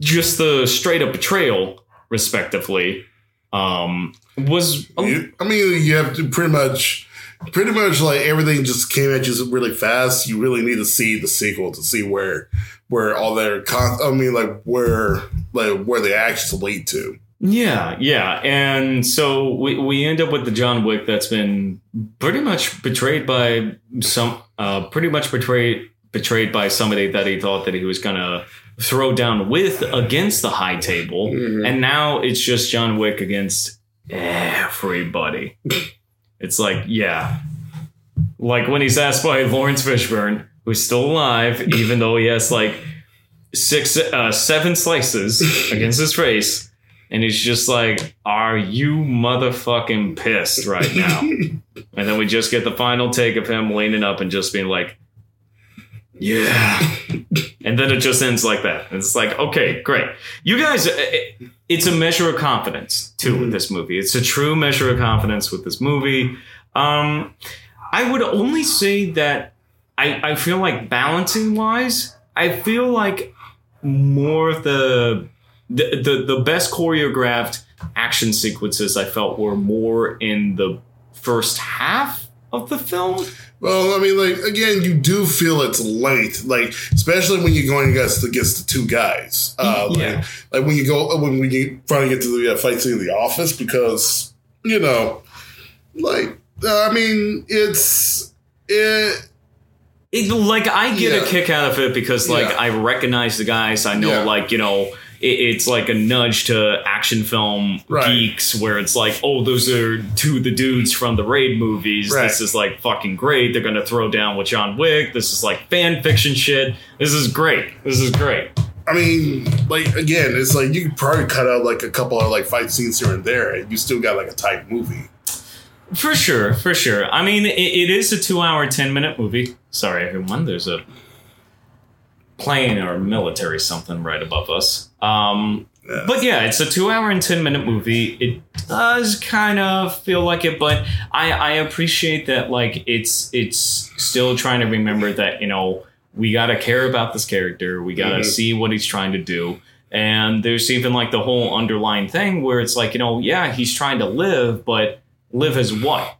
just the straight up betrayal, respectively, um, was a- I mean, you have to pretty much, pretty much like everything just came at you really fast. You really need to see the sequel to see where, where all their con. I mean, like where, like where the actions lead to. Yeah, yeah. And so we, we end up with the John Wick that's been pretty much betrayed by some uh pretty much betrayed betrayed by somebody that he thought that he was gonna throw down with against the high table. Mhm. And now it's just John Wick against everybody. *laughs* it's like, yeah. Like when he's asked by Laurence Fishburne, who's still alive, even though he has like six uh seven slices *laughs* against his face. And he's just like, Are you motherfucking pissed right now? *laughs* and then we just get the final take of him leaning up and just being like, Yeah. *laughs* and then it just ends like that. And it's like, okay, great. You guys, uh, it- it's a measure of confidence too with this movie. It's a true measure of confidence with this movie. Um, I would only say that I, I feel like balancing wise, I feel like more of the the, the the best choreographed action sequences I felt were more in the first half of the film. Well, I mean, like again, you do feel its length, like especially when you're going against against the two guys. Uh, Yeah. like, like when you go when when you finally get to the uh, fight scene in the office, because you know, like uh, I mean, it's it. It, like I get Yeah. a kick out of it because like Yeah. I recognize the guys. I know Yeah. like you know it's like a nudge to action film Right. geeks where it's like oh those are two of the dudes from the raid movies. Right. This is like fucking great. They're gonna throw down with John Wick. This is like fan fiction shit. This is great. This is great. I mean, like again, it's like you could probably cut out like a couple of like fight scenes here and there, and you still got like a tight movie. For sure, for sure. I mean, it, it is a two-hour, ten-minute movie. Sorry, everyone. There's a plane or military something right above us. Um, Yeah. but yeah, it's a two-hour and ten-minute movie. It does kind of feel like it, but I, I appreciate that. Like, it's it's still trying to remember that you know we gotta care about this character. We gotta Mhm. see what he's trying to do. And there's even like the whole underlying thing where it's like, you know, yeah, he's trying to live, but live as what?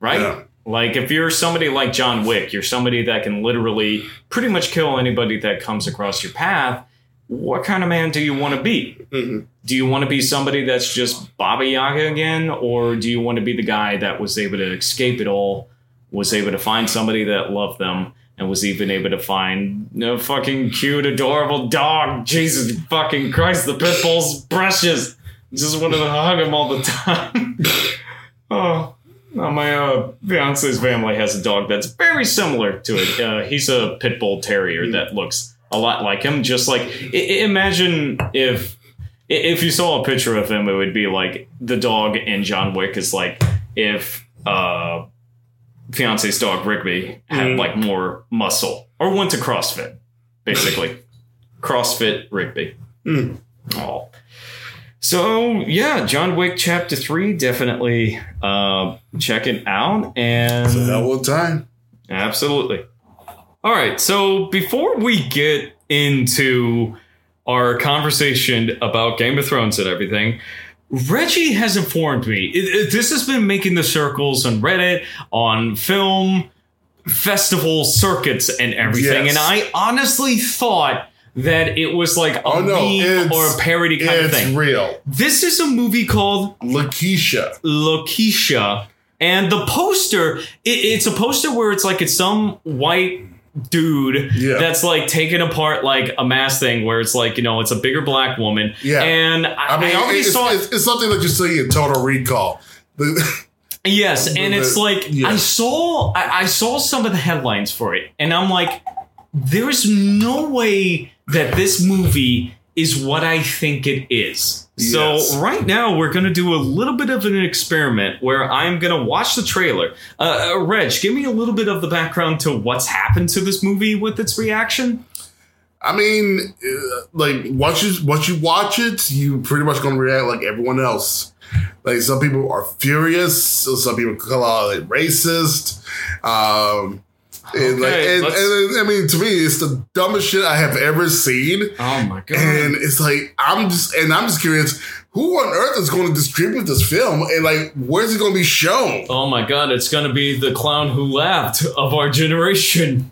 Right? Yeah. Like if you're somebody like John Wick, you're somebody that can literally pretty much kill anybody that comes across your path. What kind of man do you want to be? Mhm. Do you want to be somebody that's just Baba Yaga again, or do you want to be the guy that was able to escape it all, was able to find somebody that loved them, and was even able to find a fucking cute, adorable dog? Jesus fucking Christ, the pit bull's precious. Just wanted to hug him all the time. *laughs* oh, my uh, fiance's family has a dog that's very similar to it. Uh, he's a pit bull terrier that looks a lot like him. Just like I- I- imagine if if you saw a picture of him, it would be like the dog in John Wick is like if uh, fiance's dog Rigby had Mhm. like more muscle or went to CrossFit, basically. *laughs* CrossFit Rigby. Mm. Oh. So yeah, John Wick Chapter Three, definitely uh, check it out. And So that one time. Absolutely. All right. So before we get into our conversation about Game of Thrones and everything, Reggie has informed me. It, it- this has been making the circles on Reddit, on film festival circuits, and everything. Yes. And I honestly thought that it was like a Oh, no, meme or a parody kind of It's thing. real. This is a movie called Loqueesha. Loqueesha, and the poster, it, it's a poster where it's like it's some white dude Yeah. that's like taking apart like a mass thing where it's like you know it's a bigger black woman. Yeah. and I, I mean, I already it's, saw it's, it's something that you see in Total Recall. Yes, *laughs* and it's like yeah. I saw I, I saw some of the headlines for it, and I'm like, there's no way that this movie is what I think it is. Yes. So right now we're gonna do a little bit of an experiment where I'm gonna watch the trailer. Uh, uh, Reg, give me a little bit of the background to what's happened to this movie with its reaction. I mean, uh, like once you once you watch it, you pretty much gonna react like everyone else. Like some people are furious, some people call it like racist. Um, and, like, Okay, and, and I mean, to me, it's the dumbest shit I have ever seen. Oh my god! And it's like I'm just and I'm just curious, who on earth is going to distribute this film, and like where's it going to be shown? oh my god! It's gonna be the clown who laughed of our generation.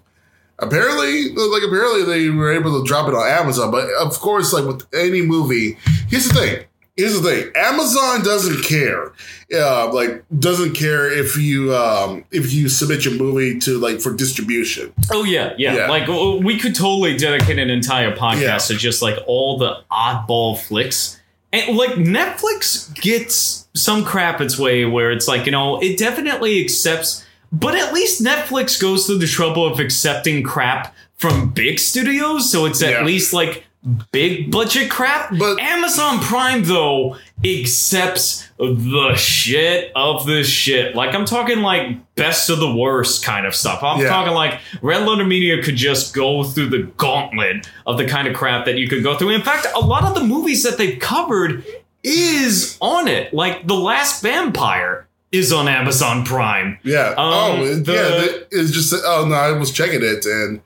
Apparently, like apparently they were able to drop it on Amazon, but of course, like with any movie, here's the thing: here's the thing: Amazon doesn't care. Uh, like doesn't care if you um, if you submit your movie to like for distribution. Oh yeah, yeah, Yeah. Like we could totally dedicate an entire podcast Yeah. to just like all the oddball flicks. And like Netflix gets some crap its way where it's like, you know, it definitely accepts but at least Netflix goes through the trouble of accepting crap from big studios, so it's at Yeah. least like big budget crap. But- Amazon Prime though accepts the shit of the shit. Like I'm talking like best of the worst kind of stuff. I'm Yeah. talking like Red Letter Media could just go through the gauntlet of the kind of crap that you could go through. In fact, a lot of the movies that they've covered is on it. Like The Last Vampire is on Amazon Prime. Yeah. Um, oh, the- yeah. it- It's just. Oh no, I was checking it, and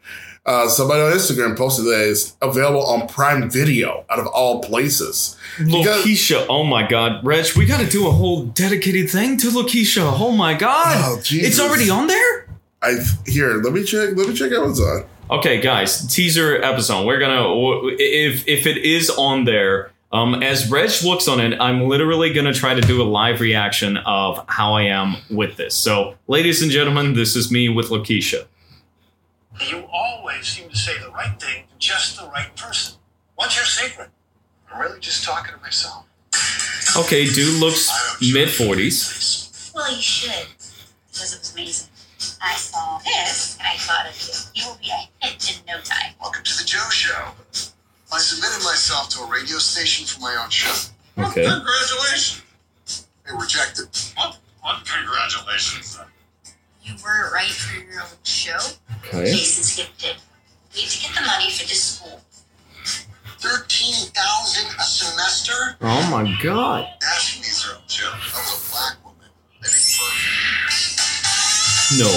uh, somebody on Instagram posted that it's available on Prime Video, out of all places. Loqueesha, oh my god. Reg, we gotta do a whole dedicated thing to Loqueesha. Oh my god. Oh, it's already on there? I here. Let me check. Let me check Amazon. Okay, guys, teaser episode. We're gonna if if it is on there. Um, as Reg looks on it, I'm literally gonna try to do a live reaction of how I am with this. So, ladies and gentlemen, this is me with Loqueesha. You always seem to say the right thing to just the right person. What's your secret? I'm really just talking to myself. Okay, dude looks mid 40s. Well, you should, because it was amazing. I saw this and I thought of you. You will be a hit in no time. Welcome to the Joe Show. I submitted myself to a radio station for my own show. Okay. Congratulations. They rejected. What? What? Congratulations. You weren't right for your own show. Okay. Jason skipped it. We have to get the money for this school. Thirteen thousand a semester? Oh my god. Ask me, Zero Joe. I was a black woman. That'd be perfect. No. Uh,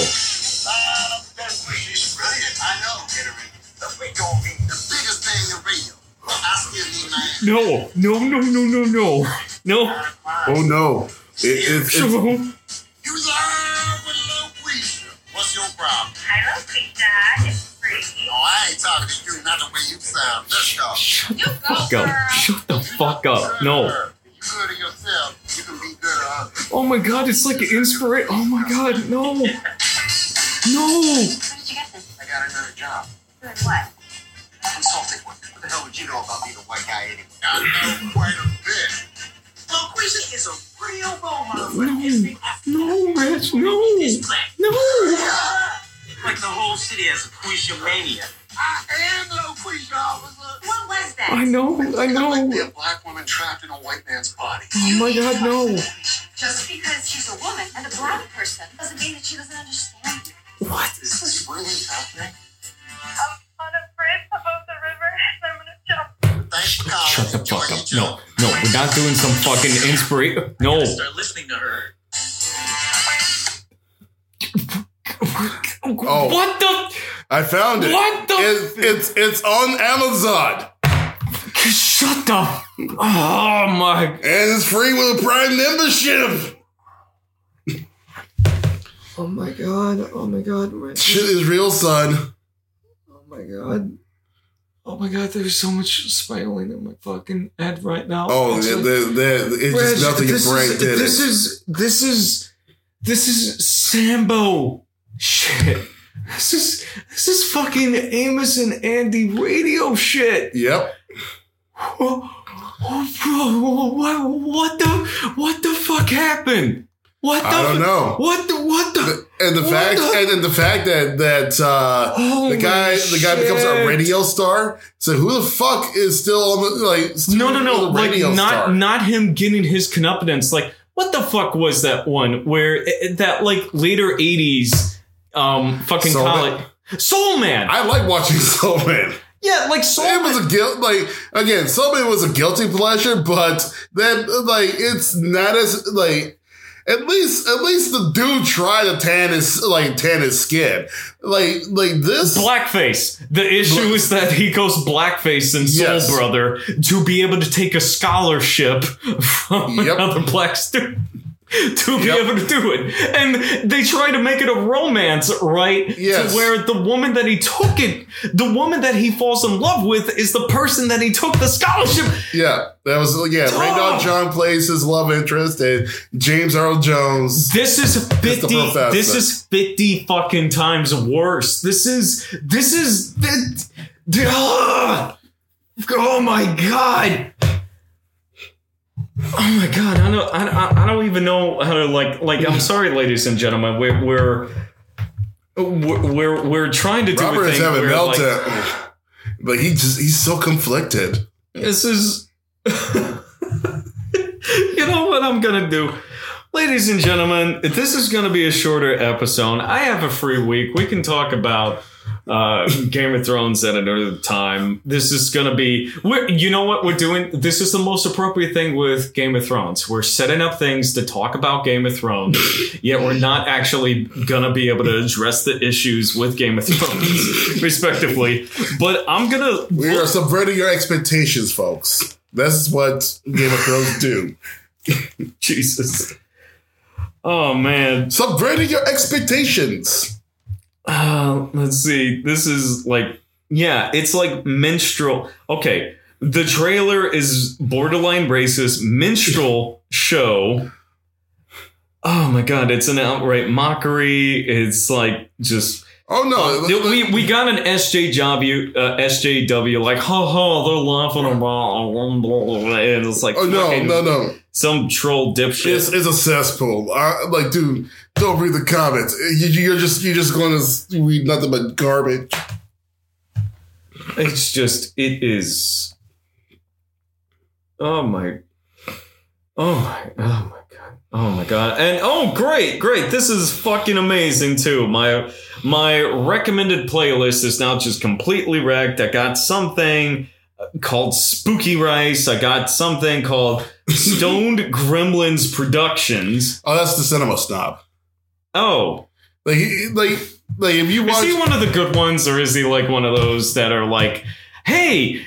she's brilliant. I know, Hillary. We gonna be the biggest thing in radio. Well, I still need my No. No, no, no, no, no. No. Oh no! It, it, it's So, You live with Loqueesha. What's your problem? I love pizza. It's free. Oh, I ain't talking to you, not the way you sound. Let's go. shut You the go, fuck up. Shut the fuck up. No. If good to yourself, you can be good to. Oh my god, it's like an inspiration. Oh my god, no. *laughs* No. Where did you get this? I got another job. Doing what? Consulting one. What the hell would you know about being a white guy anyway? I know quite a bit. Loqueesha is a real role model for No. history. No, Rich, no. No. Like the whole city has a Quisha mania. I am the Loqueesha officer. What was that? I know, I Like be know. a black woman trapped in a white man's body. Oh my god, no. Just because she's a woman and a black person doesn't mean that she doesn't understand you. What? Is this really happening? I'm on a bridge above the river and I'm gonna jump. Thanks for calling. Shut the Enjoy fuck your up. job. No, no, we're not doing some fucking inspiration. No. Start listening to her. *laughs* Oh. What the? I found it. What the? It, it's it's on Amazon Shut the. Oh my. and it's free with a Prime membership. Oh my god. Oh my god. Rich. Shit is real, son. Oh my god. Oh my god, there's so much spiraling in my fucking head right now. Oh, Actually- the, the, it's Reg, just nothing this brain is, did This it. is this is this is Sambo shit. This is this is fucking Amos and Andy radio shit. Yep. Bro, what, what the what the fuck happened? What the I don't know. What the what the And the fact the- and, and the fact that that uh, Holy the guy the guy becomes a radio star. So who the fuck is still on the like? still No, no, no. Like not star? not him getting his comeuppance. Like what the fuck was that one where eh, that like later eighties um fucking Soul college Soul Man. I like watching *laughs* Soul Man. yeah, like Soul It Man. was a guilt, like again, Soul Man was a guilty pleasure, but that like it's not as like. At least, at least the dude tried to tan his like tan his skin, like like this. Blackface. The issue Bla- is that he goes blackface in Soul Yes. Brother to be able to take a scholarship *laughs* from Yep. another black student. *laughs* to be Yep. able to do it. And they try to make it a romance, right? Yes. To where the woman that he took it, the woman that he falls in love with is the person that he took the scholarship. Yeah, that was yeah. Rae Oh. Dawn Chong plays his love interest, and James Earl Jones. This is 50 professor. this is 50 fucking times worse. This is this is th- th- ah! Oh my god. Oh my god, I don't I, I, I don't even know how to like like I'm sorry ladies and gentlemen. We're we're we're we're, we're trying to do Robert a is having where, like, but he just he's so conflicted. This is. *laughs* you know what I'm gonna do? Ladies and gentlemen, this is gonna be a shorter episode. I have a free week. We can talk about uh, Game of Thrones at another time. This is gonna be. We're, you know what we're doing? This is the most appropriate thing with Game of Thrones. We're setting up things to talk about Game of Thrones, *laughs* yet we're not actually gonna be able to address the issues with Game of Thrones, *laughs* respectively. But I'm gonna. We are subverting your expectations, folks. That's what Game of Thrones do. *laughs* Jesus. Oh man. Subverting your expectations. Uh, *sighs* let's see. This is like yeah, it's like minstrel. Okay. The trailer is borderline racist minstrel *laughs* show. Oh my god, it's an outright mockery. It's like just Oh no, we we got an SJW uh, SJW like ha ha they're laughing about and it's like oh no, no, no. some troll dipshit. It's, it's a cesspool. I, like, dude, don't read the comments. You, you're just you're just going to read nothing but garbage. It's just it is. Oh my. Oh my. Oh my god. Oh my god. And oh great, great. This is fucking amazing too. My my recommended playlist is now just completely wrecked. I got something called Spooky Rice. I got something called Stoned Gremlins Productions. Oh, that's the cinema snob. Oh, Like, like, like if you is he one of the good ones, or is he like one of those that are like, "Hey,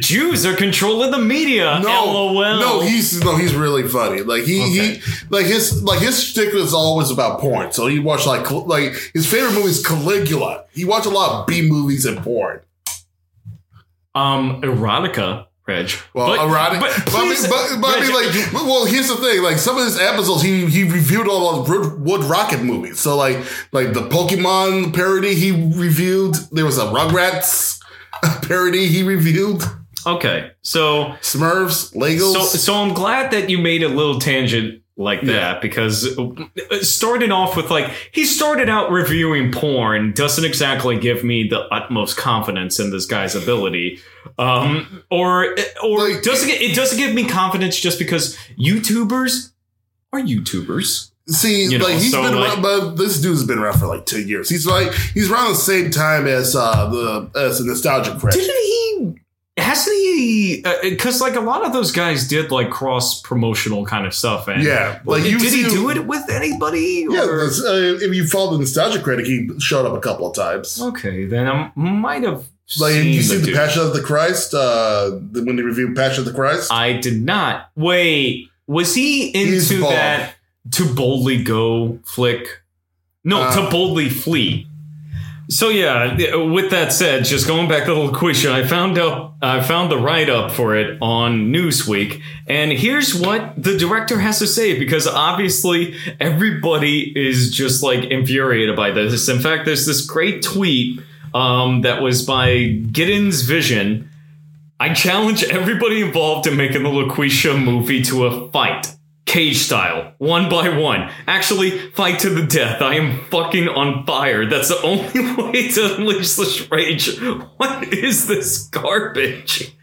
Jews are controlling the media"? no, LOL. no, he's no, he's really funny. Like he, Okay. he, like his, like his shtick is always about porn. So he watched like, like his favorite movie is Caligula. He watched a lot of B movies and porn. um erotica, Reg. Well, But- erotic, but but, I mean, please, but, but I mean, Reg, like, well, here's the thing: like, some of his episodes, he he reviewed all those Wood, Wood Rocket movies. So, like, like the Pokemon parody he reviewed. There was a Rugrats *laughs* parody he reviewed. okay, so Smurfs, Legos. so so I'm glad that you made a little tangent like that because uh, starting off with like he started out reviewing porn doesn't exactly give me the utmost confidence in this guy's ability um or or Like- doesn't it, it doesn't give me confidence just because youtubers are youtubers See, you know, like he's so, been like- around, but this dude's been around for like ten years. He's like he's around the same time as uh the as the nostalgia critic. didn't he hasn't he because like a lot of those guys did like cross promotional kind of stuff and Yeah, like you did he do it with anybody Yeah, uh, if you follow the nostalgia critic, he showed up a couple of times. Okay, then I might have. Like, seen you see the dude. Passion of the Christ? Uh, when they reviewed Passion of the Christ? I did not. Wait, was he into that to boldly go flick? No, Uh, to boldly flee. So yeah, with that said, just going back to the Loqueesha, I found out I found the write up for it on Newsweek, and here's what the director has to say because obviously everybody is just like infuriated by this. In fact, there's this great tweet um, that was by Giddens Vision. I challenge everybody involved in making the Loqueesha movie to a fight. Cage style, one by one. Actually, fight to the death. I am fucking on fire. That's the only *laughs* way to unleash this rage. What is this garbage?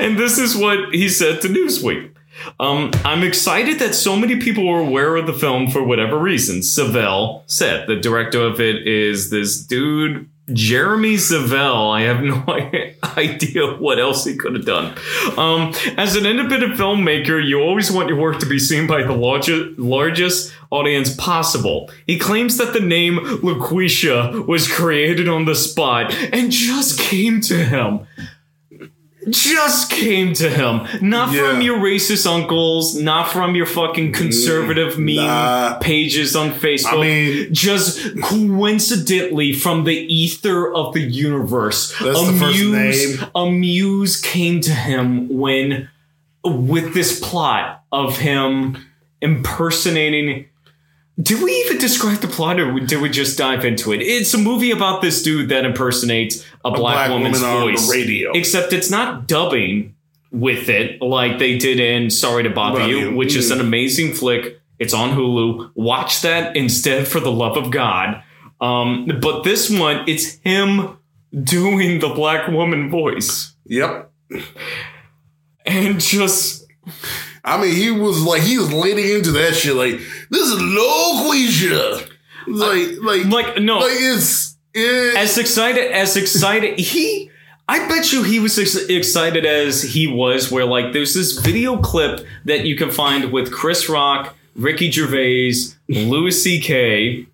And this is what he said to Newsweek. Um, I'm excited that so many people are aware of the film for whatever reason. Saville said the director of it is this dude, Jeremy Saville. I have no *laughs* idea what else he could have done. Um, as an independent filmmaker, you always want your work to be seen by the largest, largest audience possible. He claims that the name Loqueesha was created on the spot and just came to him. Just came to him. Not from your racist uncles, not from your fucking mm, conservative meme nah. pages on Facebook. I mean- just coincidentally from the ether of the universe. That's a the first name. a muse came to him when with this plot of him impersonating did we even describe the plot or did we just dive into it? It's a movie about this dude that impersonates a, black, black woman's woman on the voice. radio. Except it's not dubbing with it like they did in Sorry to Bother You, You. which is Mm. an amazing flick. It's on Hulu. Watch that instead for the love of God. Um, but this one, it's him doing the black woman voice. Yep. And just I mean, he was like, he was leaning into that shit. Like, this is Loqueesha. Like, like, like no like it's it, as excited as excited he I bet you he was as excited as he was where like there's this video clip that you can find with Chris Rock, Ricky Gervais, Louis C.K.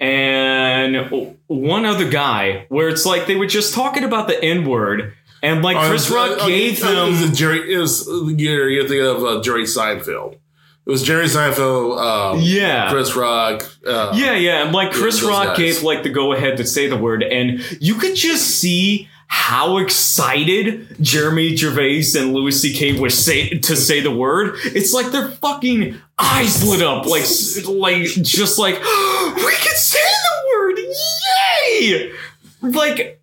and one other guy where it's like they were just talking about the N word and like Chris Uh, Rock uh, gave uh, It was them Jerry. It was you're, you're thinking of uh, Jerry Seinfeld. It was Jerry Seinfeld. Um, Yeah. Chris Rock. Uh, Yeah, yeah. And like Chris Rock guys. gave like the go ahead to say the word, and you could just see how excited Jeremy Gervais and Louis C.K. were say to say the word. It's like their fucking eyes lit up, like like just like *gasps* we can say the word, yay! Like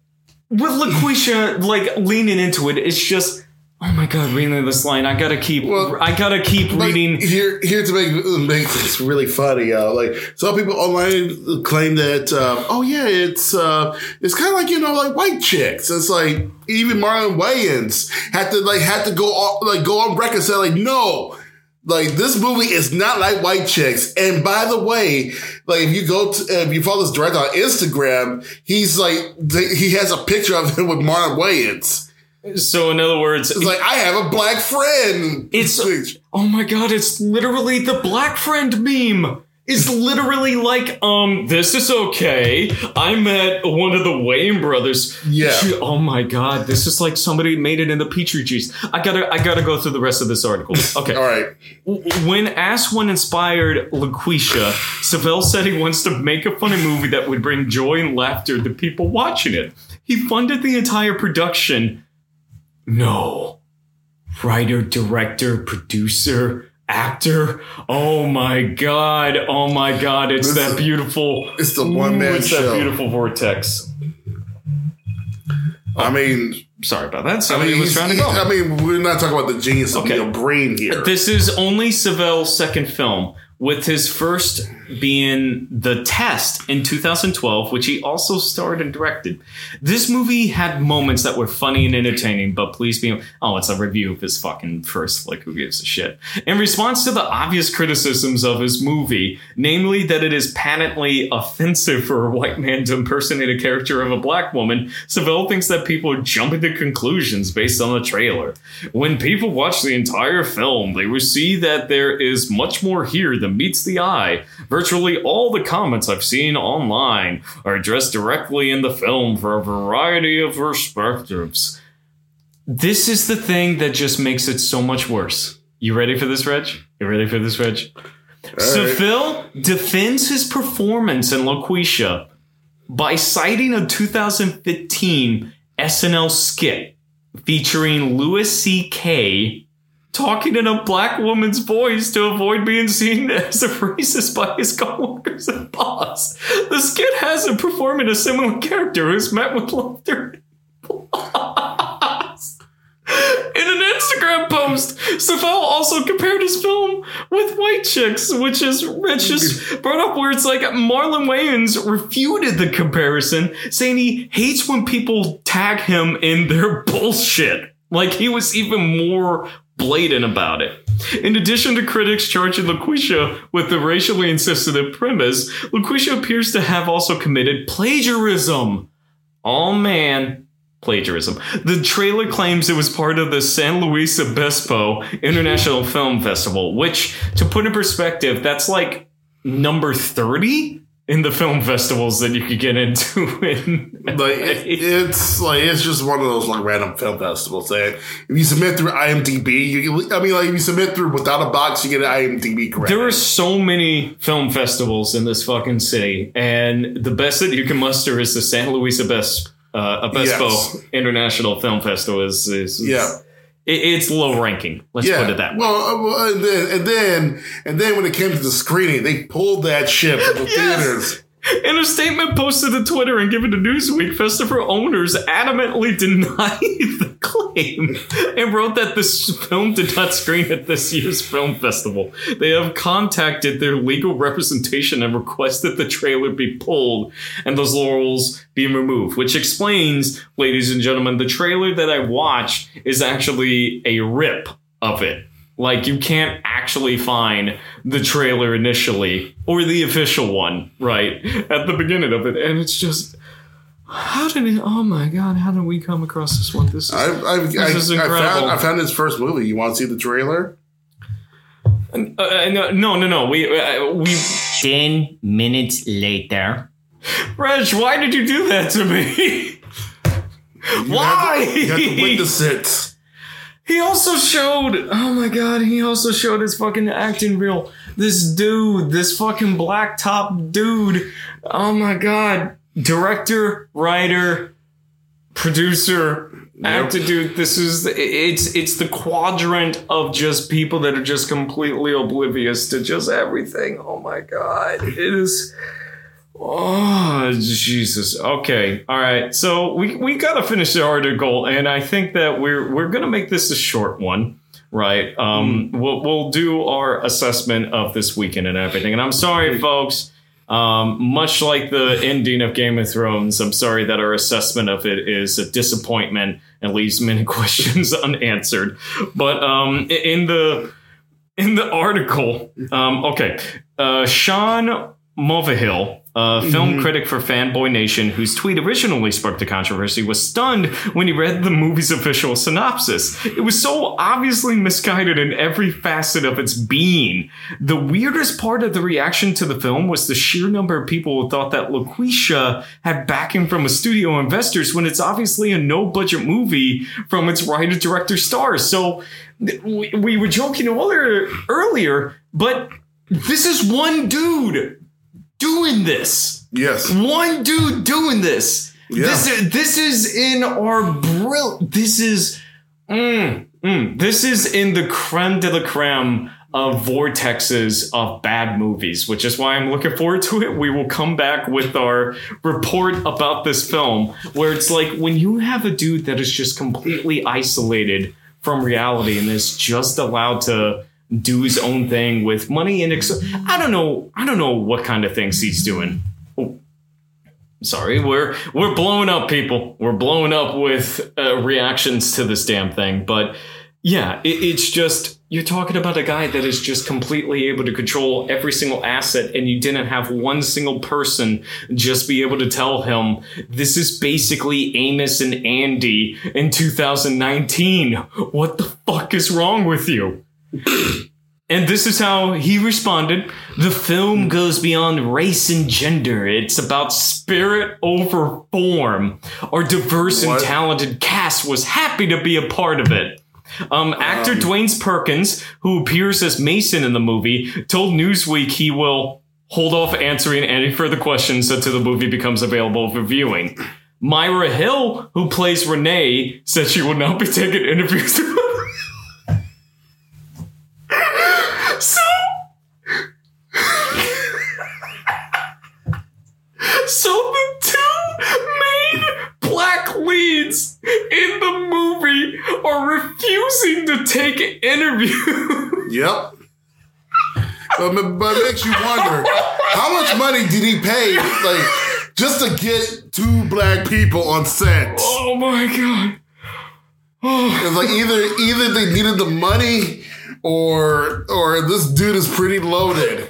with Loqueesha like leaning into it, it's just. Oh my god, reading this line, I gotta keep, Well, I gotta keep reading. here, here to make make this really funny. Uh, like some people online claim that, uh, oh yeah, it's uh, it's kind of like you know like white chicks. It's like even Marlon Wayans had to like had to go on, like go on record and say like no. Like this movie is not like White Chicks. And by the way, like if you go to if you follow this director on Instagram, he's like he has a picture of him with Marlon Wayans. So in other words, It's like I have a black friend. It's oh my god, it's literally the black friend meme. It's literally like, um, this is okay. I met one of the Wayne brothers. Yeah. Oh my god, this is like somebody made it in the petri juice. I gotta, I gotta go through the rest of this article. *laughs* Okay. all right. When what inspired Loqueesha, Saville said he wants to make a funny movie that would bring joy and laughter to people watching it. He funded the entire production. No. Writer, director, producer, actor. Oh my god. Oh my god. It's This that beautiful. it's the one-man It's show. that beautiful vortex. I mean, Sorry about that. I mean, was trying to go. *laughs* I mean, we're not talking about the genius of Okay. your brain here. This is only Saville's second film, with his first being The Test in 2012, which he also starred and directed. This movie had moments that were funny and entertaining, but please be oh, it's a review of his fucking first flick. Who gives a shit? In response to the obvious criticisms of his movie, namely that it is patently offensive for a white man to impersonate a character of a black woman, Saville thinks that people are jumping to conclusions based on the trailer. When people watch the entire film, they will see that there is much more here than meets the eye. Virtually all the comments I've seen online are addressed directly in the film for a variety of perspectives. This is the thing that just makes it so much worse. You ready for this, Reg? You ready for this, Reg? So right. Phil defends his performance in Loqueesha by citing a 2015 SNL skit featuring Louis C.K. talking in a black woman's voice to avoid being seen *laughs* as a racist by his coworkers and boss. The skit has him performing a similar character who's met with laughter. In an Instagram post, Saville also compared his film with White Chicks, which is Rich just brought up where it's like Marlon Wayans refuted the comparison, saying he hates when people tag him in their *laughs* bullshit. Like he was even more blatant about it. In addition to critics charging Loqueesha with the racially insensitive premise, Loqueesha appears to have also committed plagiarism. Oh man, plagiarism. The trailer claims it was part of the San Luis Obispo International Film Festival, which, to put in perspective, that's like number 30 in the film festivals that you could get into *laughs* in Like it, it's like it's just one of those like random film festivals. That if you submit through IMDb, you I mean like if you submit through without a box, you get an IMDb correct. There are so many film festivals in this fucking city, and the best that you can muster is the San Luis Obispo, uh, Obispo Yes. International Film Festival. Is, is, is- Yeah. It- it's low ranking. Let's put it that way. Well, uh, well, and then and then and then when it came to the screening, they pulled that shit from the *laughs* Yes. theaters. In a statement posted to Twitter and given to Newsweek, festival owners adamantly denied the claim and wrote that this film did not screen at this year's film festival. They have contacted their legal representation and requested the trailer be pulled and those laurels be removed, which explains, ladies and gentlemen, the trailer that I watched is actually a rip of it. Like you can't actually find the trailer initially or the official one, right? At the beginning of it. And it's just how did it oh my god, how did we come across this one? This is I, I, I, is I incredible. found I found his first movie. You want to see the trailer? uh, no no no no. We uh, we 10 minutes later. Reg, why did you do that to me? You Why? have to- you have to witness it. He also showed, oh my god, he also showed his fucking acting reel. This dude, this fucking black top dude, oh my god. Director, writer, producer, actor dude, this is it's it's the quadrant of just people that are just completely oblivious to just everything. Oh my god. It is Oh Jesus. Okay. All right. So we we gotta finish the article, and I think that we're we're gonna make this a short one, right? Um, we'll we'll do our assessment of this weekend and everything. And I'm sorry, folks. Um, much like the ending of Game of Thrones, I'm sorry that our assessment of it is a disappointment and leaves many *laughs* questions unanswered. But um, in the in the article, um, okay, uh, Sean Mulvihill, a film mm-hmm. critic for Fanboy Nation, whose tweet originally sparked the controversy, was stunned when he read the movie's official synopsis. It was so obviously misguided in every facet of its being. The weirdest part of the reaction to the film was the sheer number of people who thought that Loqueesha had backing from a studio investors when it's obviously a no budget movie from its writer director stars. So we, we were joking earlier, earlier, but this is one dude doing this. Yes. One dude doing this. Yeah. This is this is in our brill. This is mm, mm, this is in the creme de la creme of vortexes of bad movies, which is why I'm looking forward to it. We will come back with our report about this film, where it's like when you have a dude that is just completely isolated from reality and is just allowed to do his own thing with money and ex- I don't know I don't know what kind of things he's doing. Oh, sorry, we're we're blowing up, people. We're blowing up with uh, reactions to this damn thing. But yeah, it, it's just you're talking about a guy that is just completely able to control every single asset, and you didn't have one single person just be able to tell him this is basically Amos and Andy in 2019. What the fuck is wrong with you? And this is how he responded. The film goes beyond race and gender. It's about spirit over form. Our diverse What? and talented cast was happy to be a part of it. Um, actor Dwayne Perkins, who appears as Mason in the movie, told Newsweek he will hold off answering any further questions until the movie becomes available for viewing. Myra Hill, who plays Renee, said she will not be taking interviews. *laughs* so So the two main black leads in the movie are refusing an interview. Yep. But, but it makes you wonder how much money did he pay, like, just to get two black people on set? oh my god. Oh. It's like either either they needed the money, or or this dude is pretty loaded.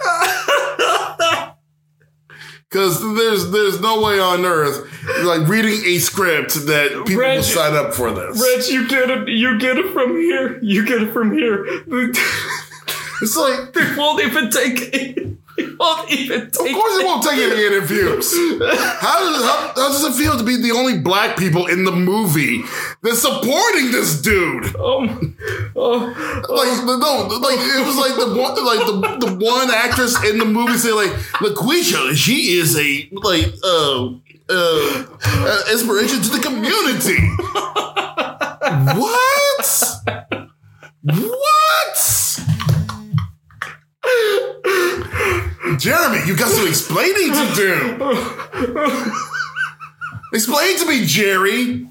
Because there's there's no way on earth, like reading a script that people Reg- will sign up for this. Rich, you get it you get it from here. You get it from here. It's like They won't even take *laughs* won't even take Of course, it won't take any interviews. How does how, how does it feel to be the only black people in the movie that's supporting this dude? Um, oh, Like no, like it was like the one, like the, the one actress in the movie said like Loqueesha, she is a like uh uh, uh inspiration to the community. *laughs* what? What? Jeremy, you got some explaining to do. Explain to me, Jerry.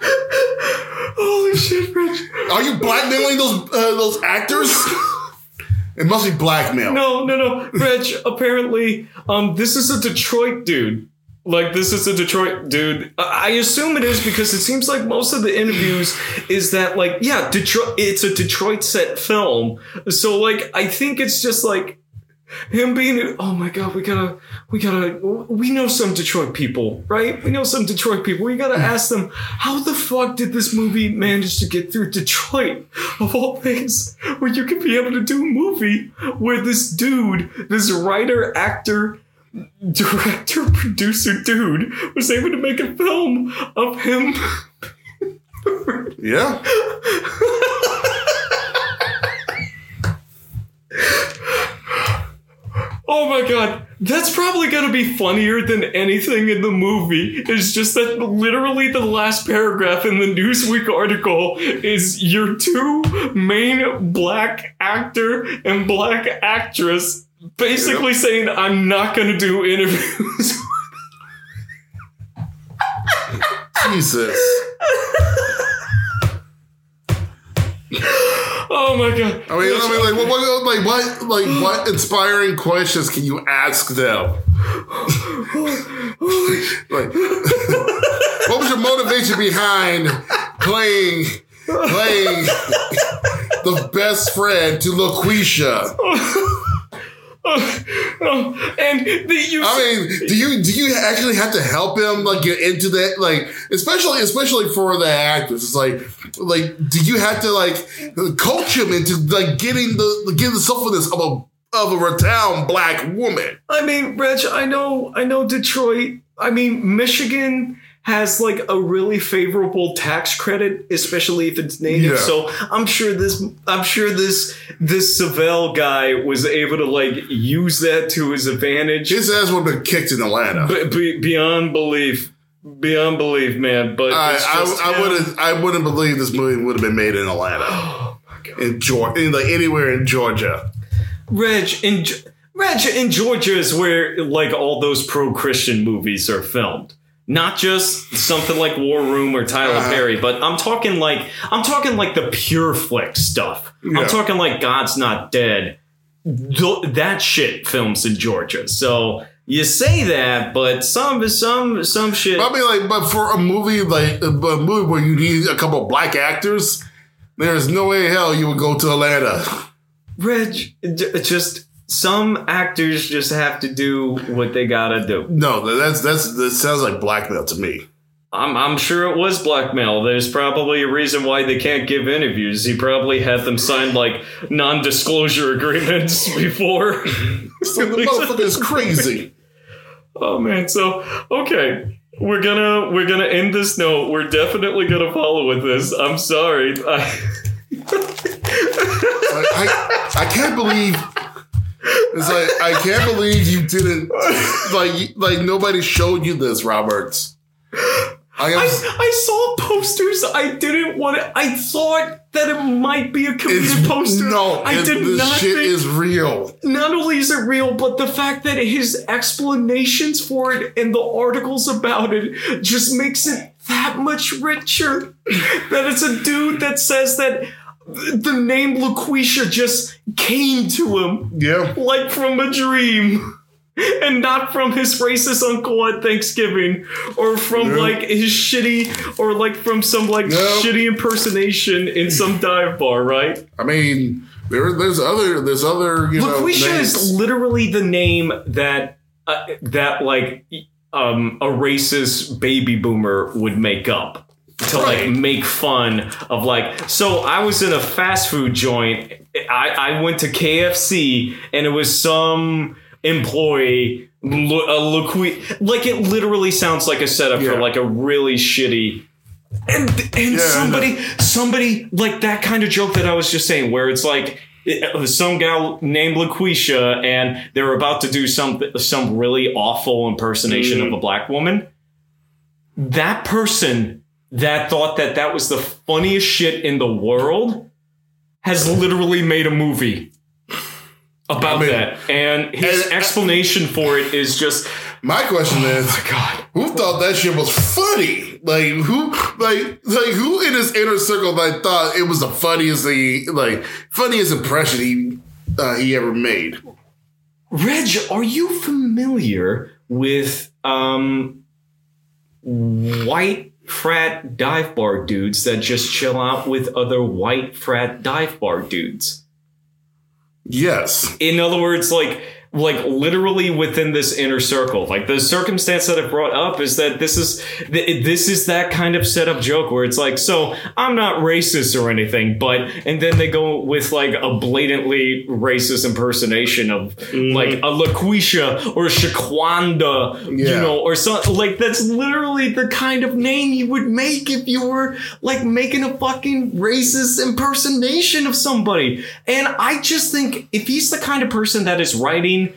holy shit, Rich. Are you blackmailing those uh, those actors? It must be blackmail. No, no, no, Rich, apparently, um, this is a Detroit dude. Like this is a Detroit dude. I I assume it is because it seems like most of the interviews is that like yeah, Detroit. It's a Detroit set film. So like I think it's just like him being. Oh my god, we gotta, we gotta. We know some Detroit people, right? We know some Detroit people. We gotta ask them how the fuck did this movie manage to get through Detroit of all things, where you could be able to do a movie where this dude, this writer, actor director *laughs* producer dude was able to make a film of him Yeah. *laughs* oh my god that's probably gonna be funnier than anything in the movie. It's just that literally the last paragraph in the newsweek article is your two main black actor and black actress basically saying i'm not gonna do interviews. *laughs* Jesus. *laughs* oh my god I mean, I mean, like, what, what, like, what, like, what *gasps* inspiring questions can you ask them? like, what was your motivation behind playing, playing the best friend to Loqueesha? Oh, and the you I mean, do you do you actually have to help him like get into that? Like, especially especially for the actors, it's like like do you have to like coach him into like getting the getting the selflessness of a of a renowned black woman? I mean, Reg, I know, I know Detroit. I mean, Michigan has like a really favorable tax credit, especially if it's native. Yeah. So I'm sure this, I'm sure this, this Saville guy was able to like use that to his advantage. His ass would have been kicked in Atlanta. Be- be- beyond belief, beyond belief, man. But I, I, I wouldn't I wouldn't believe this movie would have been made in Atlanta. *gasps* Oh my god, In Georgia, in like anywhere in Georgia. Reg in Reg in Georgia is where like all those pro Christian movies are filmed. Not just something like War Room or Tyler Uh-huh. Perry, but I'm talking like I'm talking like the Pure Flix stuff. Yeah. I'm talking like God's Not Dead. Th- that shit films in Georgia. So you say that, but some some some shit. I mean, like, but for a movie like a movie where you need a couple of black actors, there is no way in hell you would go to Atlanta. Reg, just some actors just have to do what they gotta do. No, that's that's that sounds like blackmail to me. I'm, I'm sure it was blackmail. There's probably a reason why they can't give interviews. He probably had them sign like non-disclosure agreements *laughs* before. So *laughs* the motherfucker is crazy. Oh man, so okay. We're gonna we're gonna end this note. We're definitely gonna follow with this. I'm sorry. *laughs* I, Like, I I can't believe it's like I can't believe you didn't like like nobody showed you this, Roberts. I. I, I saw posters. I didn't want it. I thought that it might be a comedic poster. no. I did this not shit think is real. not only is it real, but the fact that his explanations for it and the articles about it just makes it that much richer. that it's a dude that says that the name Loqueesha just came to him Yeah. like from a dream. And not from his racist uncle at Thanksgiving, or from No. like his shitty, or like from some like No. shitty impersonation in some dive bar, right? I mean, there, there's other, there's other, you know, Loqueesha is literally the name that uh, that like um, a racist baby boomer would make up to Right. like make fun of like. So I was in a fast food joint. I, I went to KFC and it was some employ Lu- a Luqui- like it literally sounds like a setup for like a really shitty and and Yeah, somebody somebody like that kind of joke that I was just saying where it's like uh, some gal named LaQuisha and they're about to do some some really awful impersonation Mm. of a black woman. That person that thought that that was the funniest shit in the world has literally made a movie about I mean- that and his And- explanation for it is just My question is, god who thought that shit was funny? Like who, like, like who in his inner circle like thought it was the funniest he, like, funniest impression he, uh, he ever made? Reg, are you familiar with um white frat dive bar dudes that just chill out with other white frat dive bar dudes? Yes. In other words, like like literally within this inner circle. Like the circumstance that I brought up is that this is this is that kind of setup joke where it's like, so I'm not racist or anything, but and then they go with like a blatantly racist impersonation of mm-hmm. like a LaQuisha or Shaquanda, you know, or something like that's literally the kind of name you would make if you were like making a fucking racist impersonation of somebody. And I just think if he's the kind of person that is writing,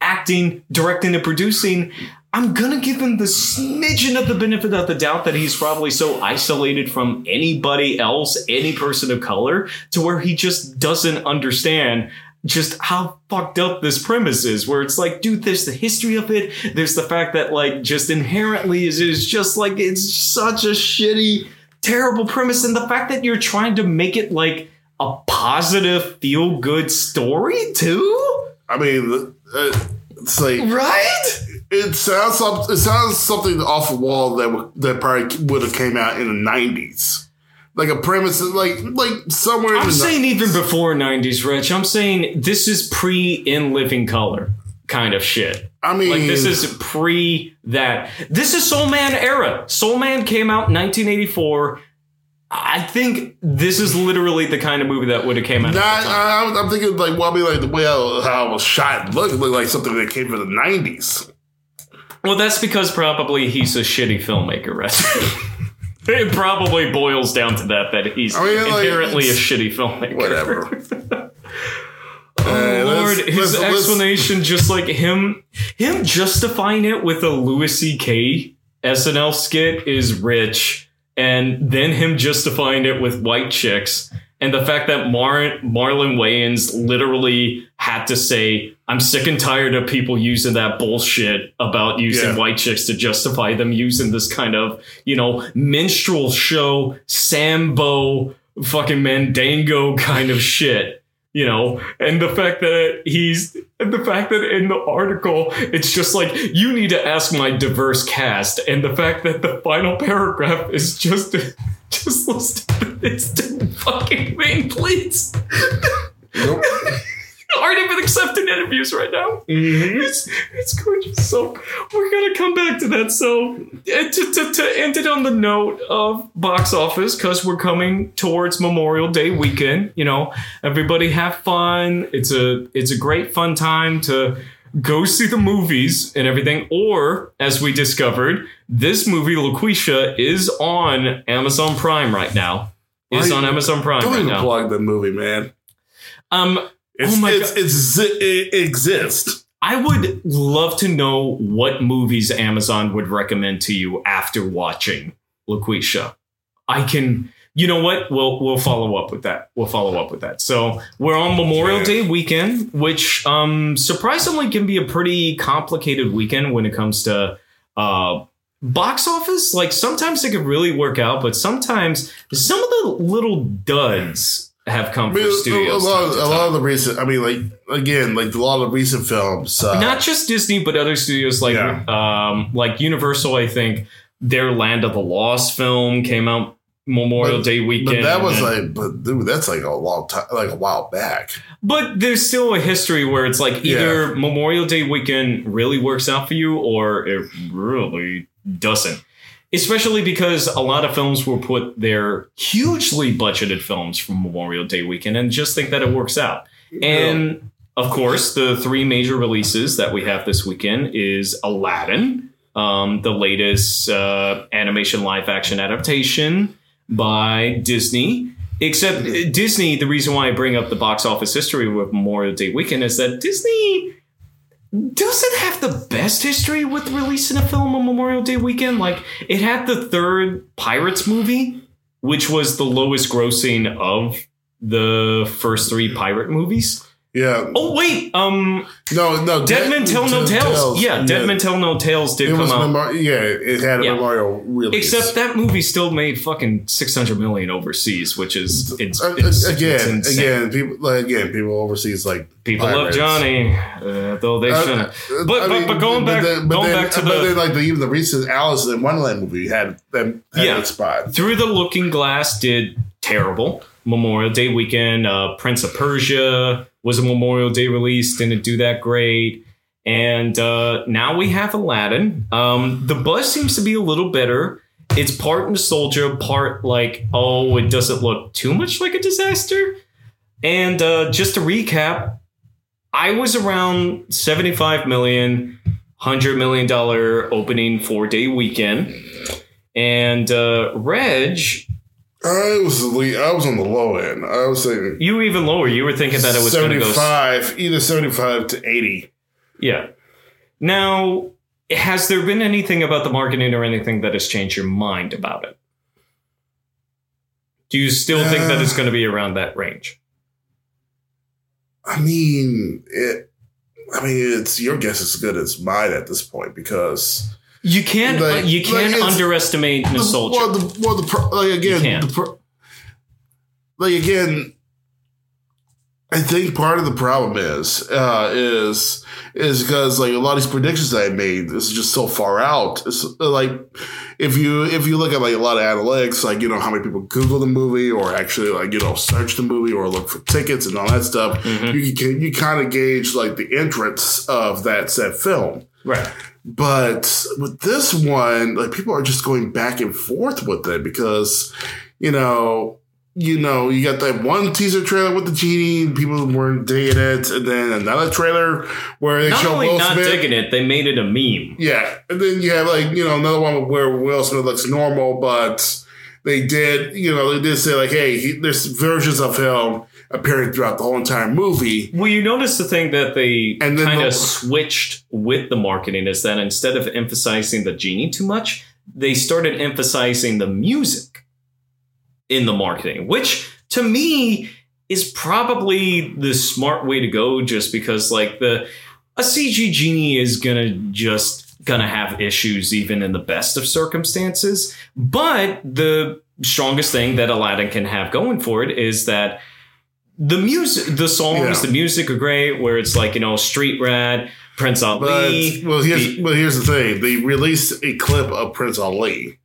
acting, directing, and producing, I'm gonna give him the smidgen of the benefit of the doubt that he's probably so isolated from anybody else, any person of color, to where he just doesn't understand just how fucked up this premise is. Where it's like, dude, there's the history of it. There's the fact that like just inherently is is just like it's such a shitty, terrible premise, and the fact that you're trying to make it like a positive, feel good story too, I mean, it's like right? it sounds it sounds something off the wall that would, that probably would have came out in the nineties, like a premise like like somewhere. in I'm the, saying even before 90s, Rich. I'm saying this is pre In Living Color kind of shit. I mean, Like this is pre that. This is Soul Man era. Soul Man came out in 1984. I think this is literally the kind of movie that would have came out. Nah. I, I'm- I'm thinking like well, I mean, like the way how, how it was shot and looked, it looked like something that came from the nineties. Well, that's because probably he's a shitty filmmaker, right? it probably boils down to that that he's I mean, like, inherently a it's- shitty filmmaker. Whatever. *laughs* Oh Uh, Lord, let's- his let's- let's- explanation, just like him, him justifying it with a Louis C.K. SNL skit is rich, and then him justifying it with white chicks, and the fact that Mar- Marlon Wayans literally had to say, "I'm sick and tired of people using that bullshit about using Yeah. white chicks to justify them using this kind of, you know, minstrel show, Sambo, fucking Mandingo kind of shit." You know and the fact that he's and the fact that in the article it's just like you need to ask my diverse cast and the fact that the final paragraph is just *laughs* just listed it's fucking main please Nope. *laughs* aren't even accepting interviews right now. It's it's gorgeous. So we're gonna come back to that. So to, to, to end it on the note of box office because we're coming towards memorial day weekend you know. Everybody have fun. It's a it's a great fun time to go see the movies and everything. Or as we discovered this movie Loqueesha is on amazon prime right now. Is on amazon prime Don't right even now. plug the movie, man. um It's, Oh my it's, it's, it exists. I would love to know what movies Amazon would recommend to you after watching Loqueesha. I can, you know what? We'll we'll follow up with that. We'll follow up with that. So we're on Memorial Day weekend, which um surprisingly can be a pretty complicated weekend when it comes to uh box office. Like sometimes it could really work out, but sometimes some of the little duds have come I mean, from a, studios. lot, time to a lot of the recent, I mean, like again, like a lot of recent films. Uh, not just Disney, but other studios like Yeah. um like Universal. I think their Land of the Lost film came out Memorial But- Day weekend. but that was like, but dude, that's like a long time, like a while back. but there's still a history where it's like either Memorial Day weekend really works out for you or it really doesn't. Especially because a lot of films will put their hugely budgeted films from Memorial Day weekend and just think that it works out. And of course, the three major releases that we have this weekend is Aladdin, um, the latest uh, animation live action adaptation by Disney. Except Disney, the reason why I bring up the box office history with Memorial Day weekend is that Disney doesn't have the best history with releasing a film on Memorial Day weekend. Like it had the third Pirates movie, which was the lowest grossing of the first three pirate movies. Yeah. Oh wait, um, No, no. Dead Men Tell No Tales. Yeah, Dead yeah. Men Tell No Tales did It come out. memor- yeah, it had a Yeah. memorial release. Except that movie still made fucking six hundred million overseas, which is it's, Uh, it's again, it's again, people like, again, people overseas like People love. Johnny, uh, though they Uh, shouldn't. uh, But, I mean, but going back, then, but going then, back to but the then, like the, even the recent Alice in Wonderland movie had them had Yeah. spot. Through the Looking Glass did terrible. Memorial Day weekend, uh, Prince of Persia was a Memorial Day release, didn't do that great. And uh, now we have Aladdin. Um, the buzz seems to be a little better. It's part nostalgia, part like, oh, it doesn't look too much like a disaster. And uh, just to recap, I was around 75 million, $100 million opening four day weekend. And uh, Reg, I was the I was on the low end. I was saying you were even lower. You were thinking that it was going to go. five, either seventy five to eighty. Yeah. Now, has there been anything about the marketing or anything that has changed your mind about it? Do you still think that Uh, it's going to be around that range? I mean, it. I mean, it's your guess is as good as mine at this point because You can't. Like- uh, you can't it's- underestimate the, nostalgia. well, the, well, the pro, like again, the pro, like again, I think part of the problem is uh, is is because like a lot of these predictions that I made is just so far out. It's uh, like if you if you look at like a lot of analytics, like you know how many people Google the movie or actually like you know search the movie or look for tickets and all that stuff, Mhm. you can you kind of gauge like the entrance of that said film. right. But with this one, like people are just going back and forth with it because, you know, you know, you got that one teaser trailer with the genie, people weren't digging it, and then another trailer where they Not show only Will not Smith. digging it, they made it a meme. Yeah, and then you have like you know another one where Will Smith looks normal, but they did you know they did say like, hey, he, there's versions of him appearing throughout the whole entire movie. Well, you notice the thing that they kind the- of switched with the marketing is that instead of emphasizing the genie too much, they started emphasizing the music in the marketing, which to me is probably the smart way to go just because like the a CG genie is gonna just gonna have issues even in the best of circumstances. But the strongest thing that Aladdin can have going for it is that the music, the songs, Yeah. the music are great. Where it's like you know, Street Rat, Prince But Ali. well, here's the- well here's the thing: they released a clip of Prince Ali.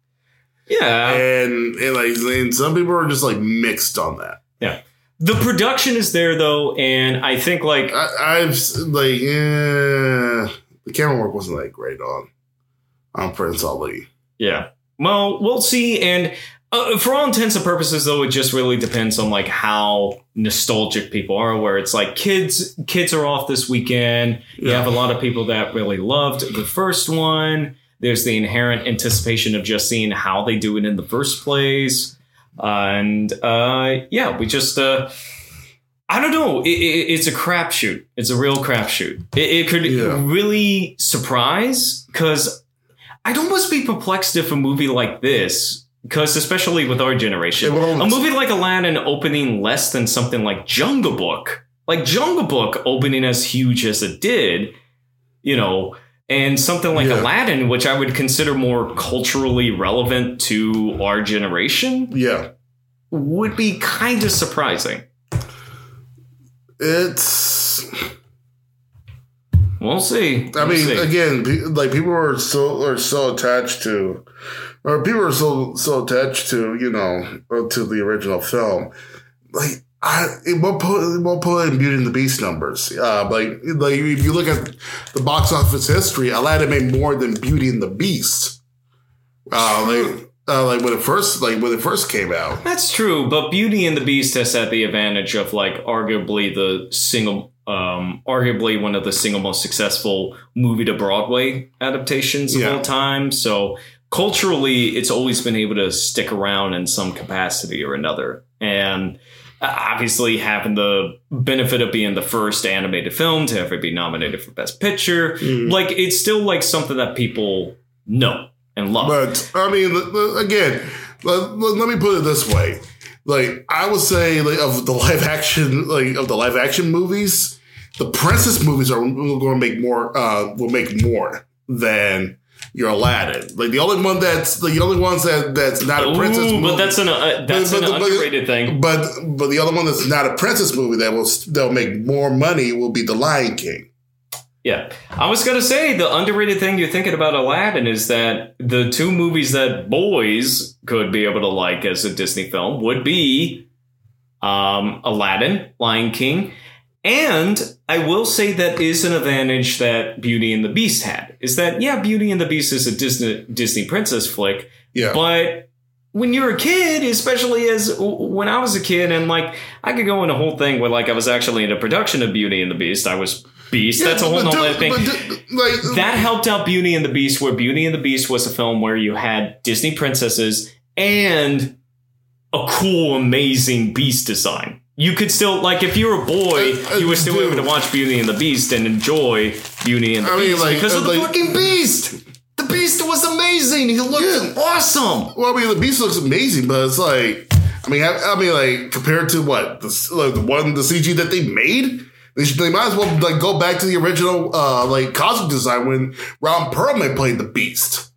yeah, and, and like and some people are just like mixed on that. Yeah, the production is there though, and I think like I, I've like yeah, the camera work wasn't that great on on Prince Ali. Yeah. Well, we'll see. And uh, for all intents and purposes, though, it just really depends on like how nostalgic people are. Where it's like kids, kids are off this weekend. You Yeah. have a lot of people that really loved the first one. There's the inherent anticipation of just seeing how they do it in the first place. and uh, yeah, we just. Uh, I don't know. It, it, it's a crapshoot. It's a real crapshoot. It, it could Yeah. really surprise because I'd almost be perplexed if a movie like this, because especially with our generation, a movie like Aladdin opening less than something like Jungle Book, like Jungle Book opening as huge as it did, you know, and something like Yeah. Aladdin, which I would consider more culturally relevant to our generation, Yeah, would be kind of surprising. it's. We'll see. I We'll mean, see. again, like people are so are so attached to, or people are so so attached to you know to the original film. Like I, it won't put it won't put in Beauty and the Beast numbers. Uh, like like if you look at the box office history, Aladdin made more than Beauty and the Beast. Uh, like uh, like when it first like when it first came out. That's true, but Beauty and the Beast has had the advantage of like arguably the single um, arguably one of the single most successful movie to Broadway adaptations of Yeah. all time. So culturally, it's always been able to stick around in some capacity or another. And uh, obviously, having the benefit of being the first animated film to ever be nominated for Best Picture, Mm. like it's still like something that people know and love. But I mean, again, let, let- let me put it this way: like I would say, like of the live action, like of the live action movies, the princess movies are going to make more. Uh, will make more than your Aladdin. Like the only one that's the only ones that that's not a princess movie. but that's an uh, that's But- an but- but- underrated thing. but but the other one that's not a princess movie that will that'll make more money will be the Lion King. Yeah. I was going to say the underrated thing you're thinking about Aladdin is that the two movies that boys could be able to like as a Disney film would be um, Aladdin, Lion King, and I will say that is an advantage that Beauty and the Beast had. Is that yeah, Beauty and the Beast is a Disney Disney princess flick, Yeah. but when you're a kid, especially as when I was a kid, and like I could go in a whole thing where like I was actually in a production of Beauty and the Beast. I was Beast. That's a whole nother thing. do- like That helped out Beauty and the Beast, where Beauty and the Beast was a film where you had Disney princesses and a cool, amazing beast design. You could still like if you were a boy, Uh, uh, you were still dude. able to watch Beauty and the Beast and enjoy Beauty and the I mean, Beast like, because of uh, the like- fucking Beast. The Beast was amazing. He looked Yeah. awesome. Well, I mean, the beast looks amazing, but it's like, I mean, I, I mean, like compared to what the, like, the one the CG that they made, they, should, they might as well like go back to the original uh like costume design when Ron Perlman played the Beast.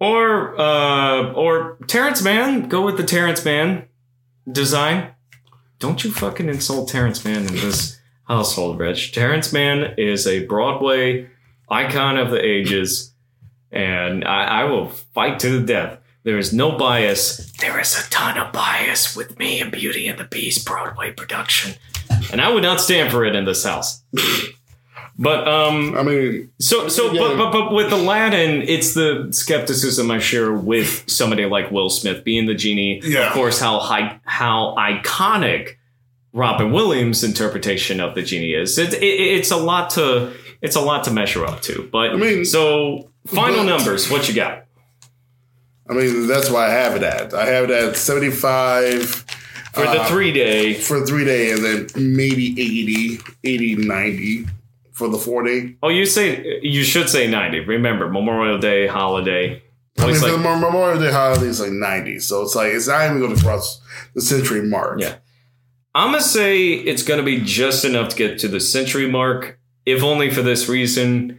Or uh or Terrence Mann, go with the Terrence Mann design. Don't you fucking insult Terrence Mann in this household, Rich. Terrence Mann is a Broadway icon of the ages, and I, I will fight to the death. There is no bias. There is a ton of bias with me and Beauty and the Beast Broadway production. And I would not stand for it in this house. But um I mean, so, so, Yeah. but, but, but with Aladdin, it's the skepticism I share with somebody like Will Smith being the genie. Yeah. Of course, how high, how iconic Robin Williams' interpretation of the genie is. It, it, it's a lot to, it's a lot to measure up to. But I mean, so final but- numbers, what you got? I mean, that's why I have it at. I have it at seventy five For the Uh, three day, for three day, and then maybe 80, 80, 90 for the four day. oh, you say, you should say 90. Remember, Memorial Day, holiday. I mean, Always for the Memorial Day holiday is like ninety, so it's like it's not even going to cross the century mark. Yeah. I'm gonna say it's gonna be just enough to get to the century mark, if only for this reason.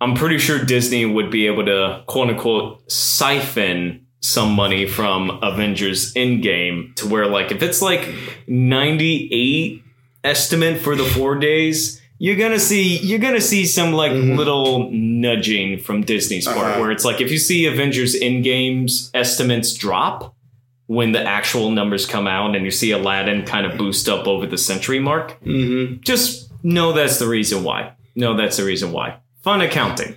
I'm pretty sure Disney would be able to quote unquote siphon some money from Avengers Endgame to where like if it's like 98 estimate for the four days, you're gonna see you're gonna see some like Mhm. little nudging from Disney's part Uh-huh. where it's like if you see Avengers Endgame's estimates drop when the actual numbers come out and you see Aladdin kind of boost up over the century mark, Mm-hmm. just know that's the reason why. No, that's the reason why. Fun accounting.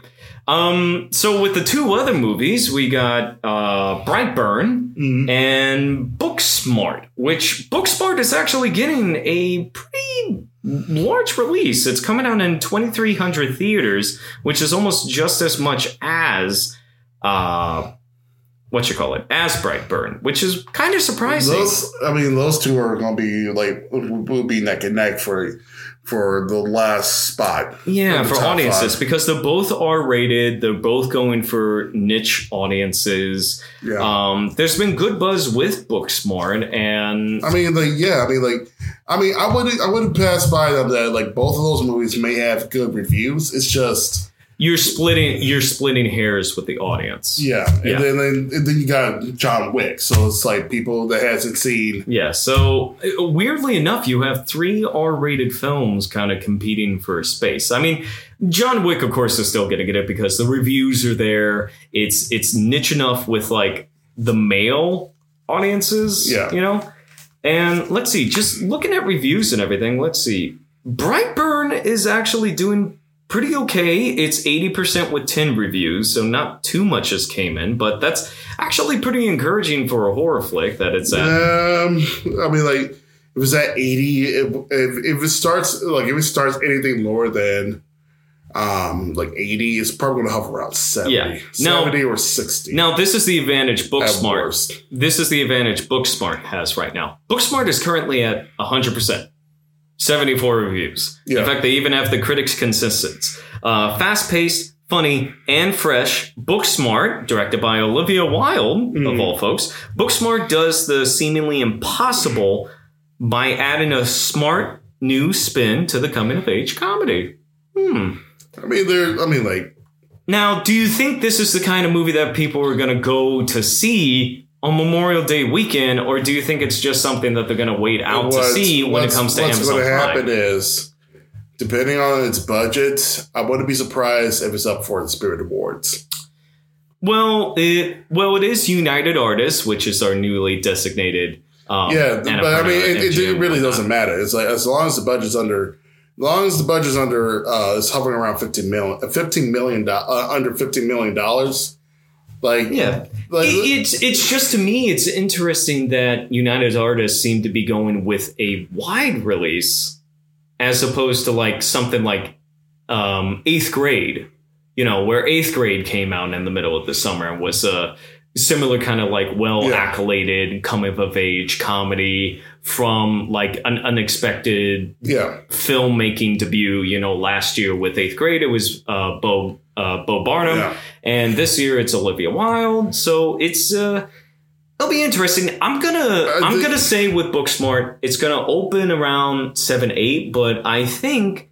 Um, so with the two other movies, we got uh, Brightburn Mhm. and Booksmart, which Booksmart is actually getting a pretty large release. It's coming out in 2,300 theaters, which is almost just as much as uh, what you call it, as Brightburn, which is kind of surprising. Those, I mean, those two are going to be like will be neck and neck for for the last spot. Yeah, for audiences five. because they're both R rated. They're both going for niche audiences. Yeah. Um, there's been good buzz with Booksmart, and I mean, like, yeah, I mean, like, I mean, I wouldn't, I wouldn't pass by them that like both of those movies may have good reviews. It's just, you're splitting you're splitting hairs with the audience. yeah, and Yeah. then then and then you got John Wick, so it's like people that hasn't seen. Yeah, so uh, weirdly enough, you have three R rated films kind of competing for space. I mean, John Wick, of course, is still going to get it because the reviews are there. It's it's niche enough with like the male audiences, Yeah. you know. And let's see, just looking at reviews and everything, let's see. Brightburn is actually doing pretty okay. It's 80% with 10 reviews, so not too much has came in, but that's actually pretty encouraging for a horror flick that it's at. Um, I mean, like, if it's at 80, if, if, if it starts like if it starts anything lower than um like 80, it's probably gonna hover around 70. Yeah. No. 70 or 60. Now, this is the advantage Booksmart. This is the advantage Booksmart has right now. Booksmart is currently at 100%. 74 reviews. Yeah. In fact, they even have the critics' consensus. Uh, Fast paced, funny, and fresh. Booksmart, directed by Olivia Wilde, of all folks, Booksmart does the seemingly impossible by adding a smart new spin to the coming of age comedy. Hmm. I mean, there. I mean, like, Now, do you think this is the kind of movie that people are going to go to see on Memorial Day weekend, or do you think it's just something that they're going to wait out to see when it what's- comes to what's Amazon gonna happen is, depending on its budget, I wouldn't be surprised if it's up for the Spirit Awards. Well, it well it is United Artists, which is our newly designated. Um, Yeah, but I mean, it, it, it really doesn't matter. It's like as long as the budget's under, as long as the budget's under, uh, is hovering around fifteen million, fifteen million, uh, under fifteen million dollars. Like, Yeah, like It- it's it's just to me, it's interesting that United Artists seem to be going with a wide release as opposed to like something like um, Eighth Grade, you know, where Eighth Grade came out in the middle of the summer and was a similar kind of like well Yeah. coming of age comedy from like an unexpected yeah, filmmaking debut. You know, last year with Eighth Grade, it was uh, Bo uh, Bo Burnham, Yeah. and this year it's Olivia Wilde. So it's uh, it'll be interesting. I'm gonna I'm think- gonna say with Booksmart, it's gonna open around seven eight, but I think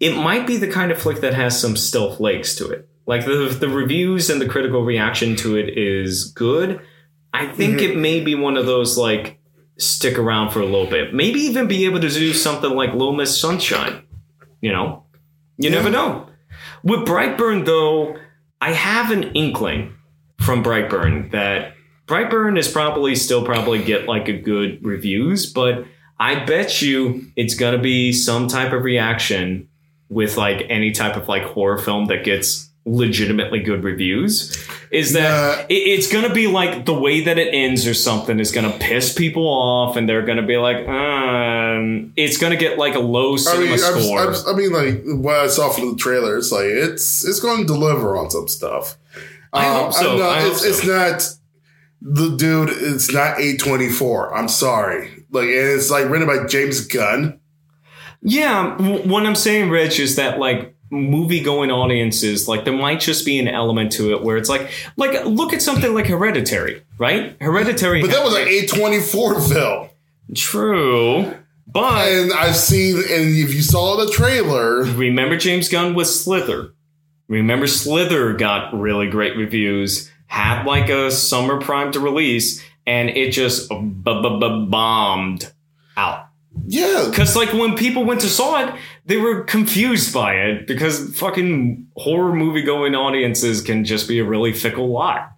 it might be the kind of flick that has some stealth legs to it. Like the the reviews and the critical reaction to it is good. I think Mm-hmm. it may be one of those like stick around for a little bit. Maybe even be able to do something like Little Miss Sunshine. You know, you Yeah. never know. With Brightburn, though, I have an inkling from Brightburn that Brightburn is probably still probably get like a good reviews, but I bet you it's gonna be some type of reaction with like any type of like horror film that gets legitimately good reviews. Is that Yeah. it, it's gonna be like the way that it ends or something is gonna piss people off, and they're gonna be like, um, it's gonna get like a low I cinema mean, I'm, score. I'm, I mean, like what I saw from the trailer, it's like it's it's going to deliver on some stuff. I hope so. I'm not- I hope it's, so. it's not the dude. It's not A24. I'm sorry. Like, and it's like written by James Gunn. Yeah, what I'm saying, Rich, is that like movie going audiences, like there might just be an element to it where it's like, like look at something like Hereditary, right? Hereditary, But that was an A twenty four film. true, but And I've seen, and if you saw the trailer, remember James Gunn with Slither. Remember Slither got really great reviews, had like a summer prime to release, and it just bombed out. yeah, Because like when people went to saw it, they were confused by it because fucking horror movie going audiences can just be a really fickle lot.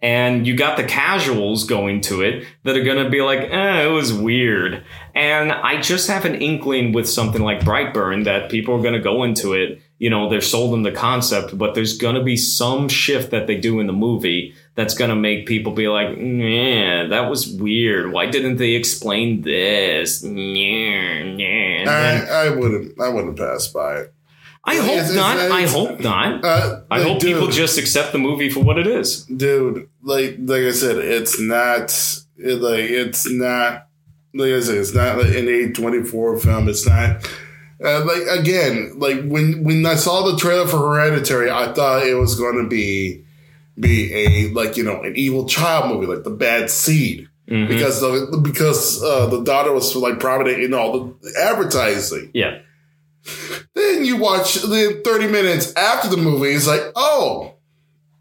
And you got the casuals going to it that are gonna be like, eh, it was weird. And I just have an inkling with something like Brightburn that people are gonna go into it. You know, they're sold in the concept, but there's gonna be some shift that they do in the movie that's gonna make people be like, yeah, that was weird. Why didn't they explain this? Yeah, yeah. I, I wouldn't, I wouldn't pass by it. I hope it's- not. I it's- hope not. Uh, I like, hope dude, people just accept the movie for what it is. dude like like i said it's not it, like it's not like i said it's not like an a24 film it's not uh, like again like when when i saw the trailer for hereditary i thought it was going to be be a like you know an evil child movie like the bad seed Mhm. because the because uh, the daughter was like prominent in all the advertising Yeah. then you watch the 30 minutes after the movie it's like oh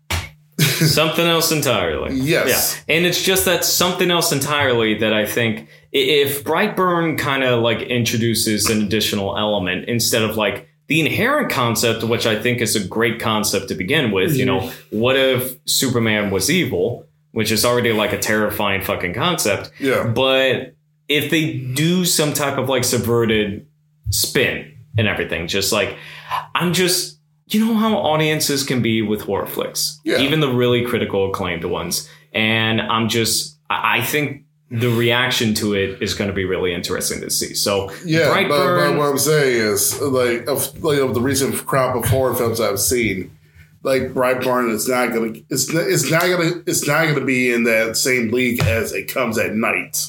*laughs* something else entirely. Yes. Yeah. And it's just that something else entirely that I think if Brightburn kind of like introduces an additional element instead of like the inherent concept, which I think is a great concept to begin with, you know, mm-hmm. what if Superman was evil, which is already like a terrifying fucking concept. yeah But if they do some type of like subverted spin and everything, just like I'm just you know how audiences can be with horror flicks, Yeah. even the really critical acclaimed ones, and I'm just I I think the reaction to it is going to be really interesting to see. So Yeah, but, but what I'm saying is, like, of like of the recent crop of horror films I've seen, like Brightburn is not gonna, it's not, it's not gonna, it's not gonna be in that same league as it comes at night.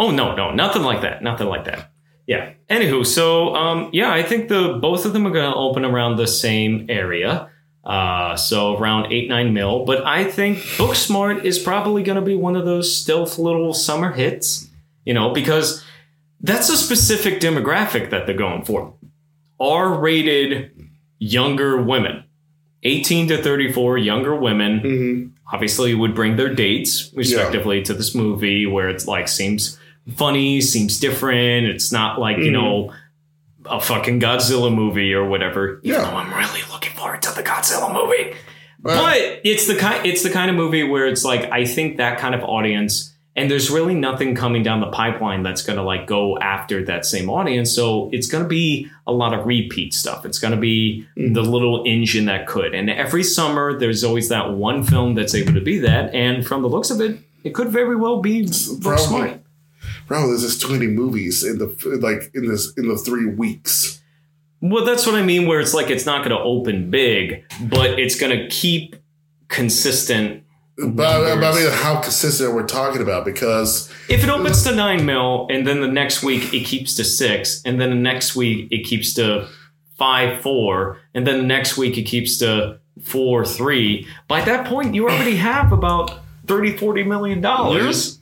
Oh no, no, nothing like that. Nothing like that. Yeah. Anywho, so um, yeah, I think the both of them are going to open around the same area. Uh, so around eight nine mil. But I think Booksmart is probably going to be one of those stealth little summer hits. You know, because that's a specific demographic that they're going for. R rated younger women. 18 to 34 younger women Mm-hmm. obviously would bring their dates respectively to this movie where it's like seems funny seems different it's not like you know a fucking godzilla movie or whatever. Even Yeah. though i'm really looking forward to the godzilla movie. Well- but it's the kind it's the kind of movie where it's like i think that kind of audience and there's really nothing coming down the pipeline that's going to like go after that same audience. So it's going to be a lot of repeat stuff. It's going to be Mm. the little engine that could. And every summer there's always that one film that's able to be that. And from the looks of it it could very well be Probably. Booksmart. Bro, there's just too many movies in the like in this in the three weeks. well that's what i mean where it's like it's not going to open big but it's going to keep consistent But, but I mean, how consistent we're talking about because If it opens to nine mil, and then the next week it keeps to six, and then the next week it keeps to five four, and then the next week it keeps to four three. By that point, you already have about 30 40 million dollars.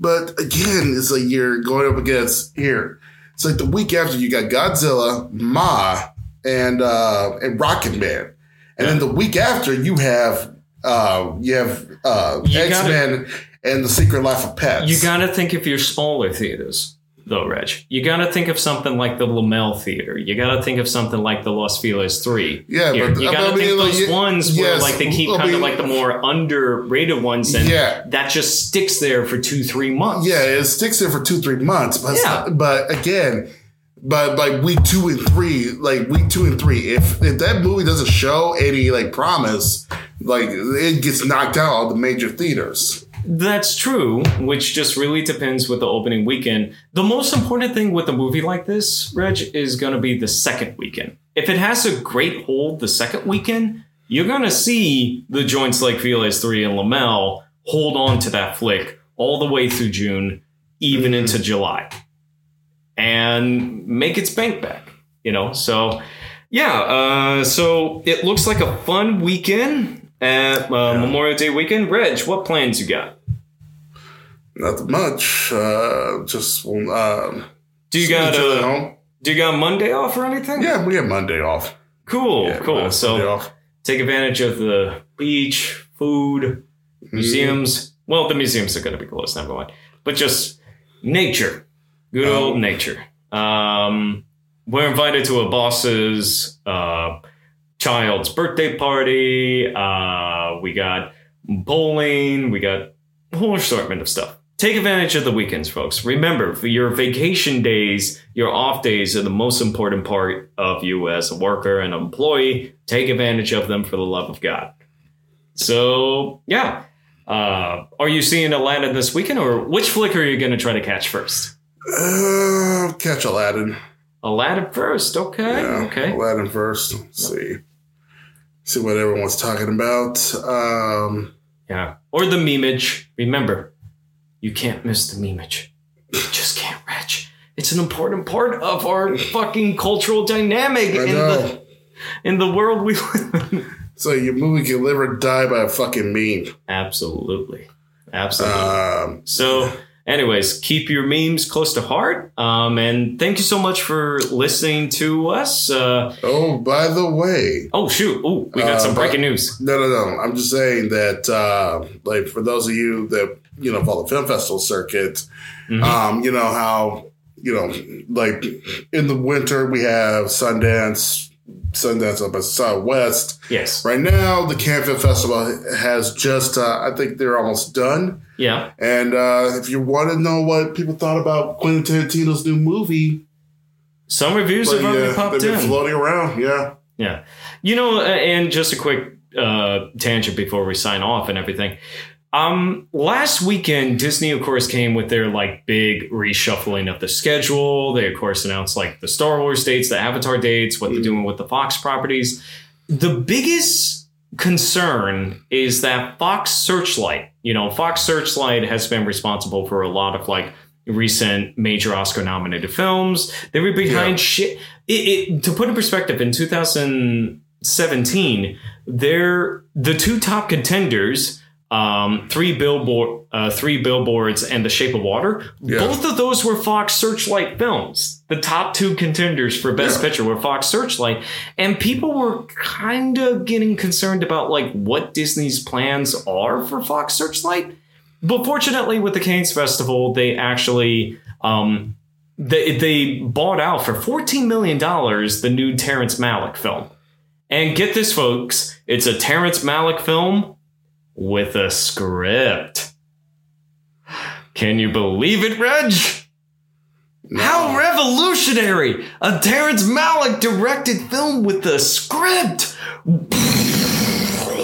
But again, it's like you're going up against here. It's like the week after you got Godzilla, Ma, and uh and Rocket Man. And then the week after you have uh you have uh X Men and the Secret Life of Pets. You got to think of your smaller theaters, though, Reg. You got to think of something like the Laemmle Theater. You got to think of something like the Los Feliz Three. Yeah, Here, but- you got to mean, think like, those ones where yes, like they keep I kind of like the more underrated ones, and Yeah. that just sticks there for two, three months. Yeah, it sticks there for two, three months. But Yeah. but again, but like week two and three, like week two and three, if if that movie doesn't show any like promise, like it gets knocked out of the major theaters. That's true, which just really depends with the opening weekend. The most important thing with a movie like this, Reg, is going to be the second weekend. If it has a great hold the second weekend, you're going to see the joints like Feliz 3 and Laemmle hold on to that flick all the way through June, even into July, and make its bank back, you know? So, yeah, uh, so it looks like a fun weekend at uh, Memorial Day weekend. Reg, what plans you got? Not much. Uh, just um, Do you got uh, home. do you got Monday off or anything? Yeah, we have Monday off. Cool, Yeah, cool. So take advantage of the beach, food, Mm-hmm. museums. Well, the museums are going to be closed, number one, But just nature, good old Um, nature. Um, we're invited to a boss's uh, child's birthday party. Uh, we got bowling. We got a whole assortment of stuff. Take advantage of the weekends, folks. Remember, for your vacation days, your off days are the most important part of you as a worker and employee. Take advantage of them for the love of God. So, yeah. Uh, are you seeing Aladdin this weekend, or which flick are you going to try to catch first? Uh, catch Aladdin. Aladdin first, okay, Yeah, okay. Aladdin first. Let's see. See what everyone's talking about. Um, Yeah. Or the memeage. Remember, you can't miss the memeage. You just can't, Reg. It's an important part of our fucking cultural dynamic in the in the world we live in. So your movie can live or die by a fucking meme. Absolutely. Absolutely. Um, So, anyways, keep your memes close to heart. Um, and thank you so much for listening to us. Uh, oh, by the way, oh, shoot. Oh, we got Uh, some but- breaking news. no, no, no. I'm just saying that, uh, like, for those of you that you know follow the film festival circuit, Mhm. um, you know how you know, like in the winter we have Sundance, Sundance up at Southwest. Yes. Right now, the Cannes Film Festival has just, uh, I think they're almost done. Yeah. And uh, if you want to know what people thought about Quentin Tarantino's new movie, Some reviews like, have already yeah, popped in. floating around. Yeah. Yeah. You know, and just a quick uh, tangent before we sign off and everything. Um, last weekend, Disney, of course, came with their like big reshuffling of the schedule. They, of course, announced like the Star Wars dates, the Avatar dates, what they're doing with the Fox properties. The biggest concern is that Fox Searchlight, you know, Fox Searchlight has been responsible for a lot of like recent major Oscar nominated films. They were behind Yeah. shit. It, it, to put in perspective, in 2017, they're the two top contenders. Um, three billboard, uh, three billboards, and The Shape of Water. Yeah. Both of those were Fox Searchlight films. The top two contenders for Best Yeah. Picture were Fox Searchlight, and people were kind of getting concerned about like what Disney's plans are for Fox Searchlight. But fortunately, with the Cannes Festival, they actually um, they they bought out for fourteen million dollars the new Terrence Malick film. And get this, folks, it's a Terrence Malick film with a script. Can you believe it, Reg? How revolutionary! A Terrence Malick directed film with a script.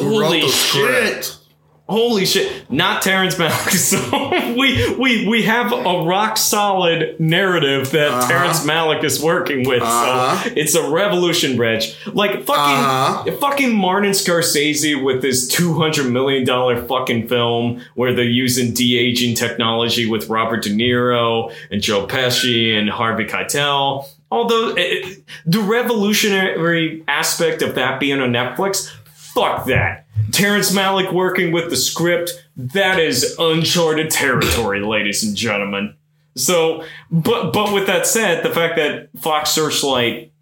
Holy shit! script? Holy shit! Not Terrence Malick. *laughs* So we we we have a rock solid narrative that Uh-huh. Terrence Malick is working with. Uh-huh. So it's a revolution, Reg. Like fucking Uh-huh. fucking Martin Scorsese with this two hundred million dollar fucking film where they're using de aging technology with Robert De Niro and Joe Pesci and Harvey Keitel. Although it, the revolutionary aspect of that being on Netflix, fuck that. Terrence Malick working with the script, that is uncharted territory, *coughs* ladies and gentlemen. So, but but with that said, the fact that Fox Searchlight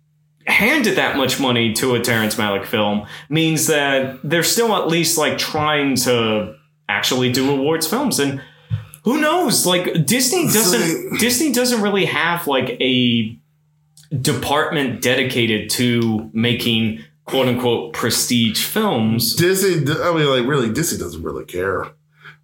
handed that much money to a Terrence Malick film means that they're still at least like trying to actually do awards films and who knows like Disney doesn't *laughs* Disney doesn't really have like a department dedicated to making quote unquote prestige films. Disney, I mean, like, really, Disney doesn't really care.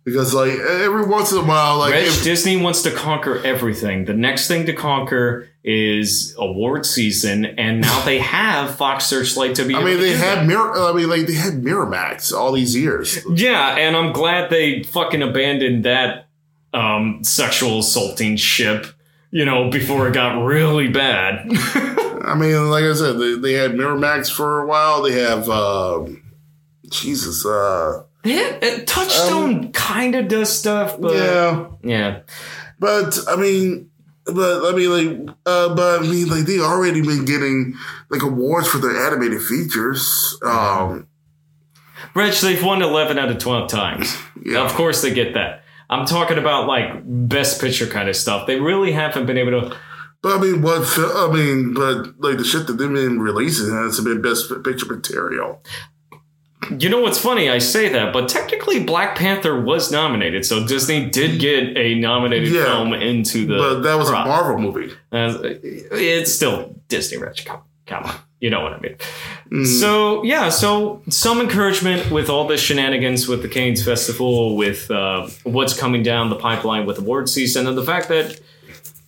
Because, like, every once in a while, like, Reg, if- Disney wants to conquer everything. The next thing to conquer is award season, and now they *laughs* have Fox Searchlight to be. I mean, they had. Mirror, I mean, like, they had Miramax all these years. Yeah, and I'm glad they fucking abandoned that um, sexual assaulting ship. You know, before it got really bad. *laughs* I mean, like I said, they, they had Miramax for a while. They have, um, Jesus, uh, yeah, uh, Touchstone kind of does stuff, but yeah. yeah. But I mean, but I mean, like, uh, but I mean, like, they already been getting like awards for their animated features. Um, Reg, they've won 11 out of 12 times. Yeah. Of course they get that. I'm talking about like best picture kind of stuff. They really haven't been able to. But I mean, what? I mean, but like the shit that they've been releasing has been best picture material. You know what's funny? I say that, but technically Black Panther was nominated, so Disney did get a nominated Yeah. film into the. But that was crop. a Marvel movie. Uh, it's still Disney, Rich. Come, come on. You know what I mean. Mm. So, yeah, so some encouragement with all the shenanigans with the Cannes Festival, with uh, what's coming down the pipeline with award season, and the fact that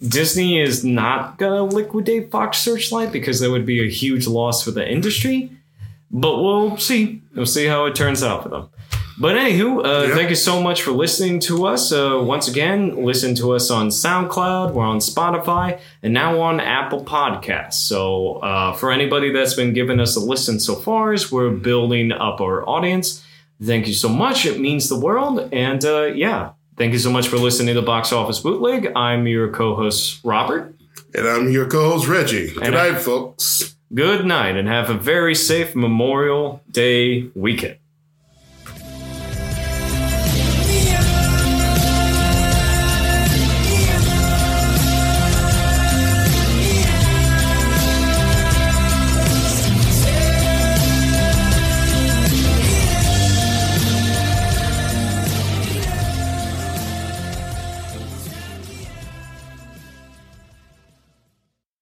Disney is not going to liquidate Fox Searchlight because that would be a huge loss for the industry. But we'll see. We'll see how it turns out for them. But anywho, uh, Yeah. thank you so much for listening to us. Uh, once again, listen to us on SoundCloud, we're on Spotify, and now on Apple Podcasts. So uh, for anybody that's been giving us a listen so far, as we're building up our audience, thank you so much. It means the world. And uh, yeah, thank you so much for listening to the Box Office Bootleg. I'm your co-host Robert. And I'm your co-host Reggie. Good And I- night, folks. Good night, and have a very safe Memorial Day weekend.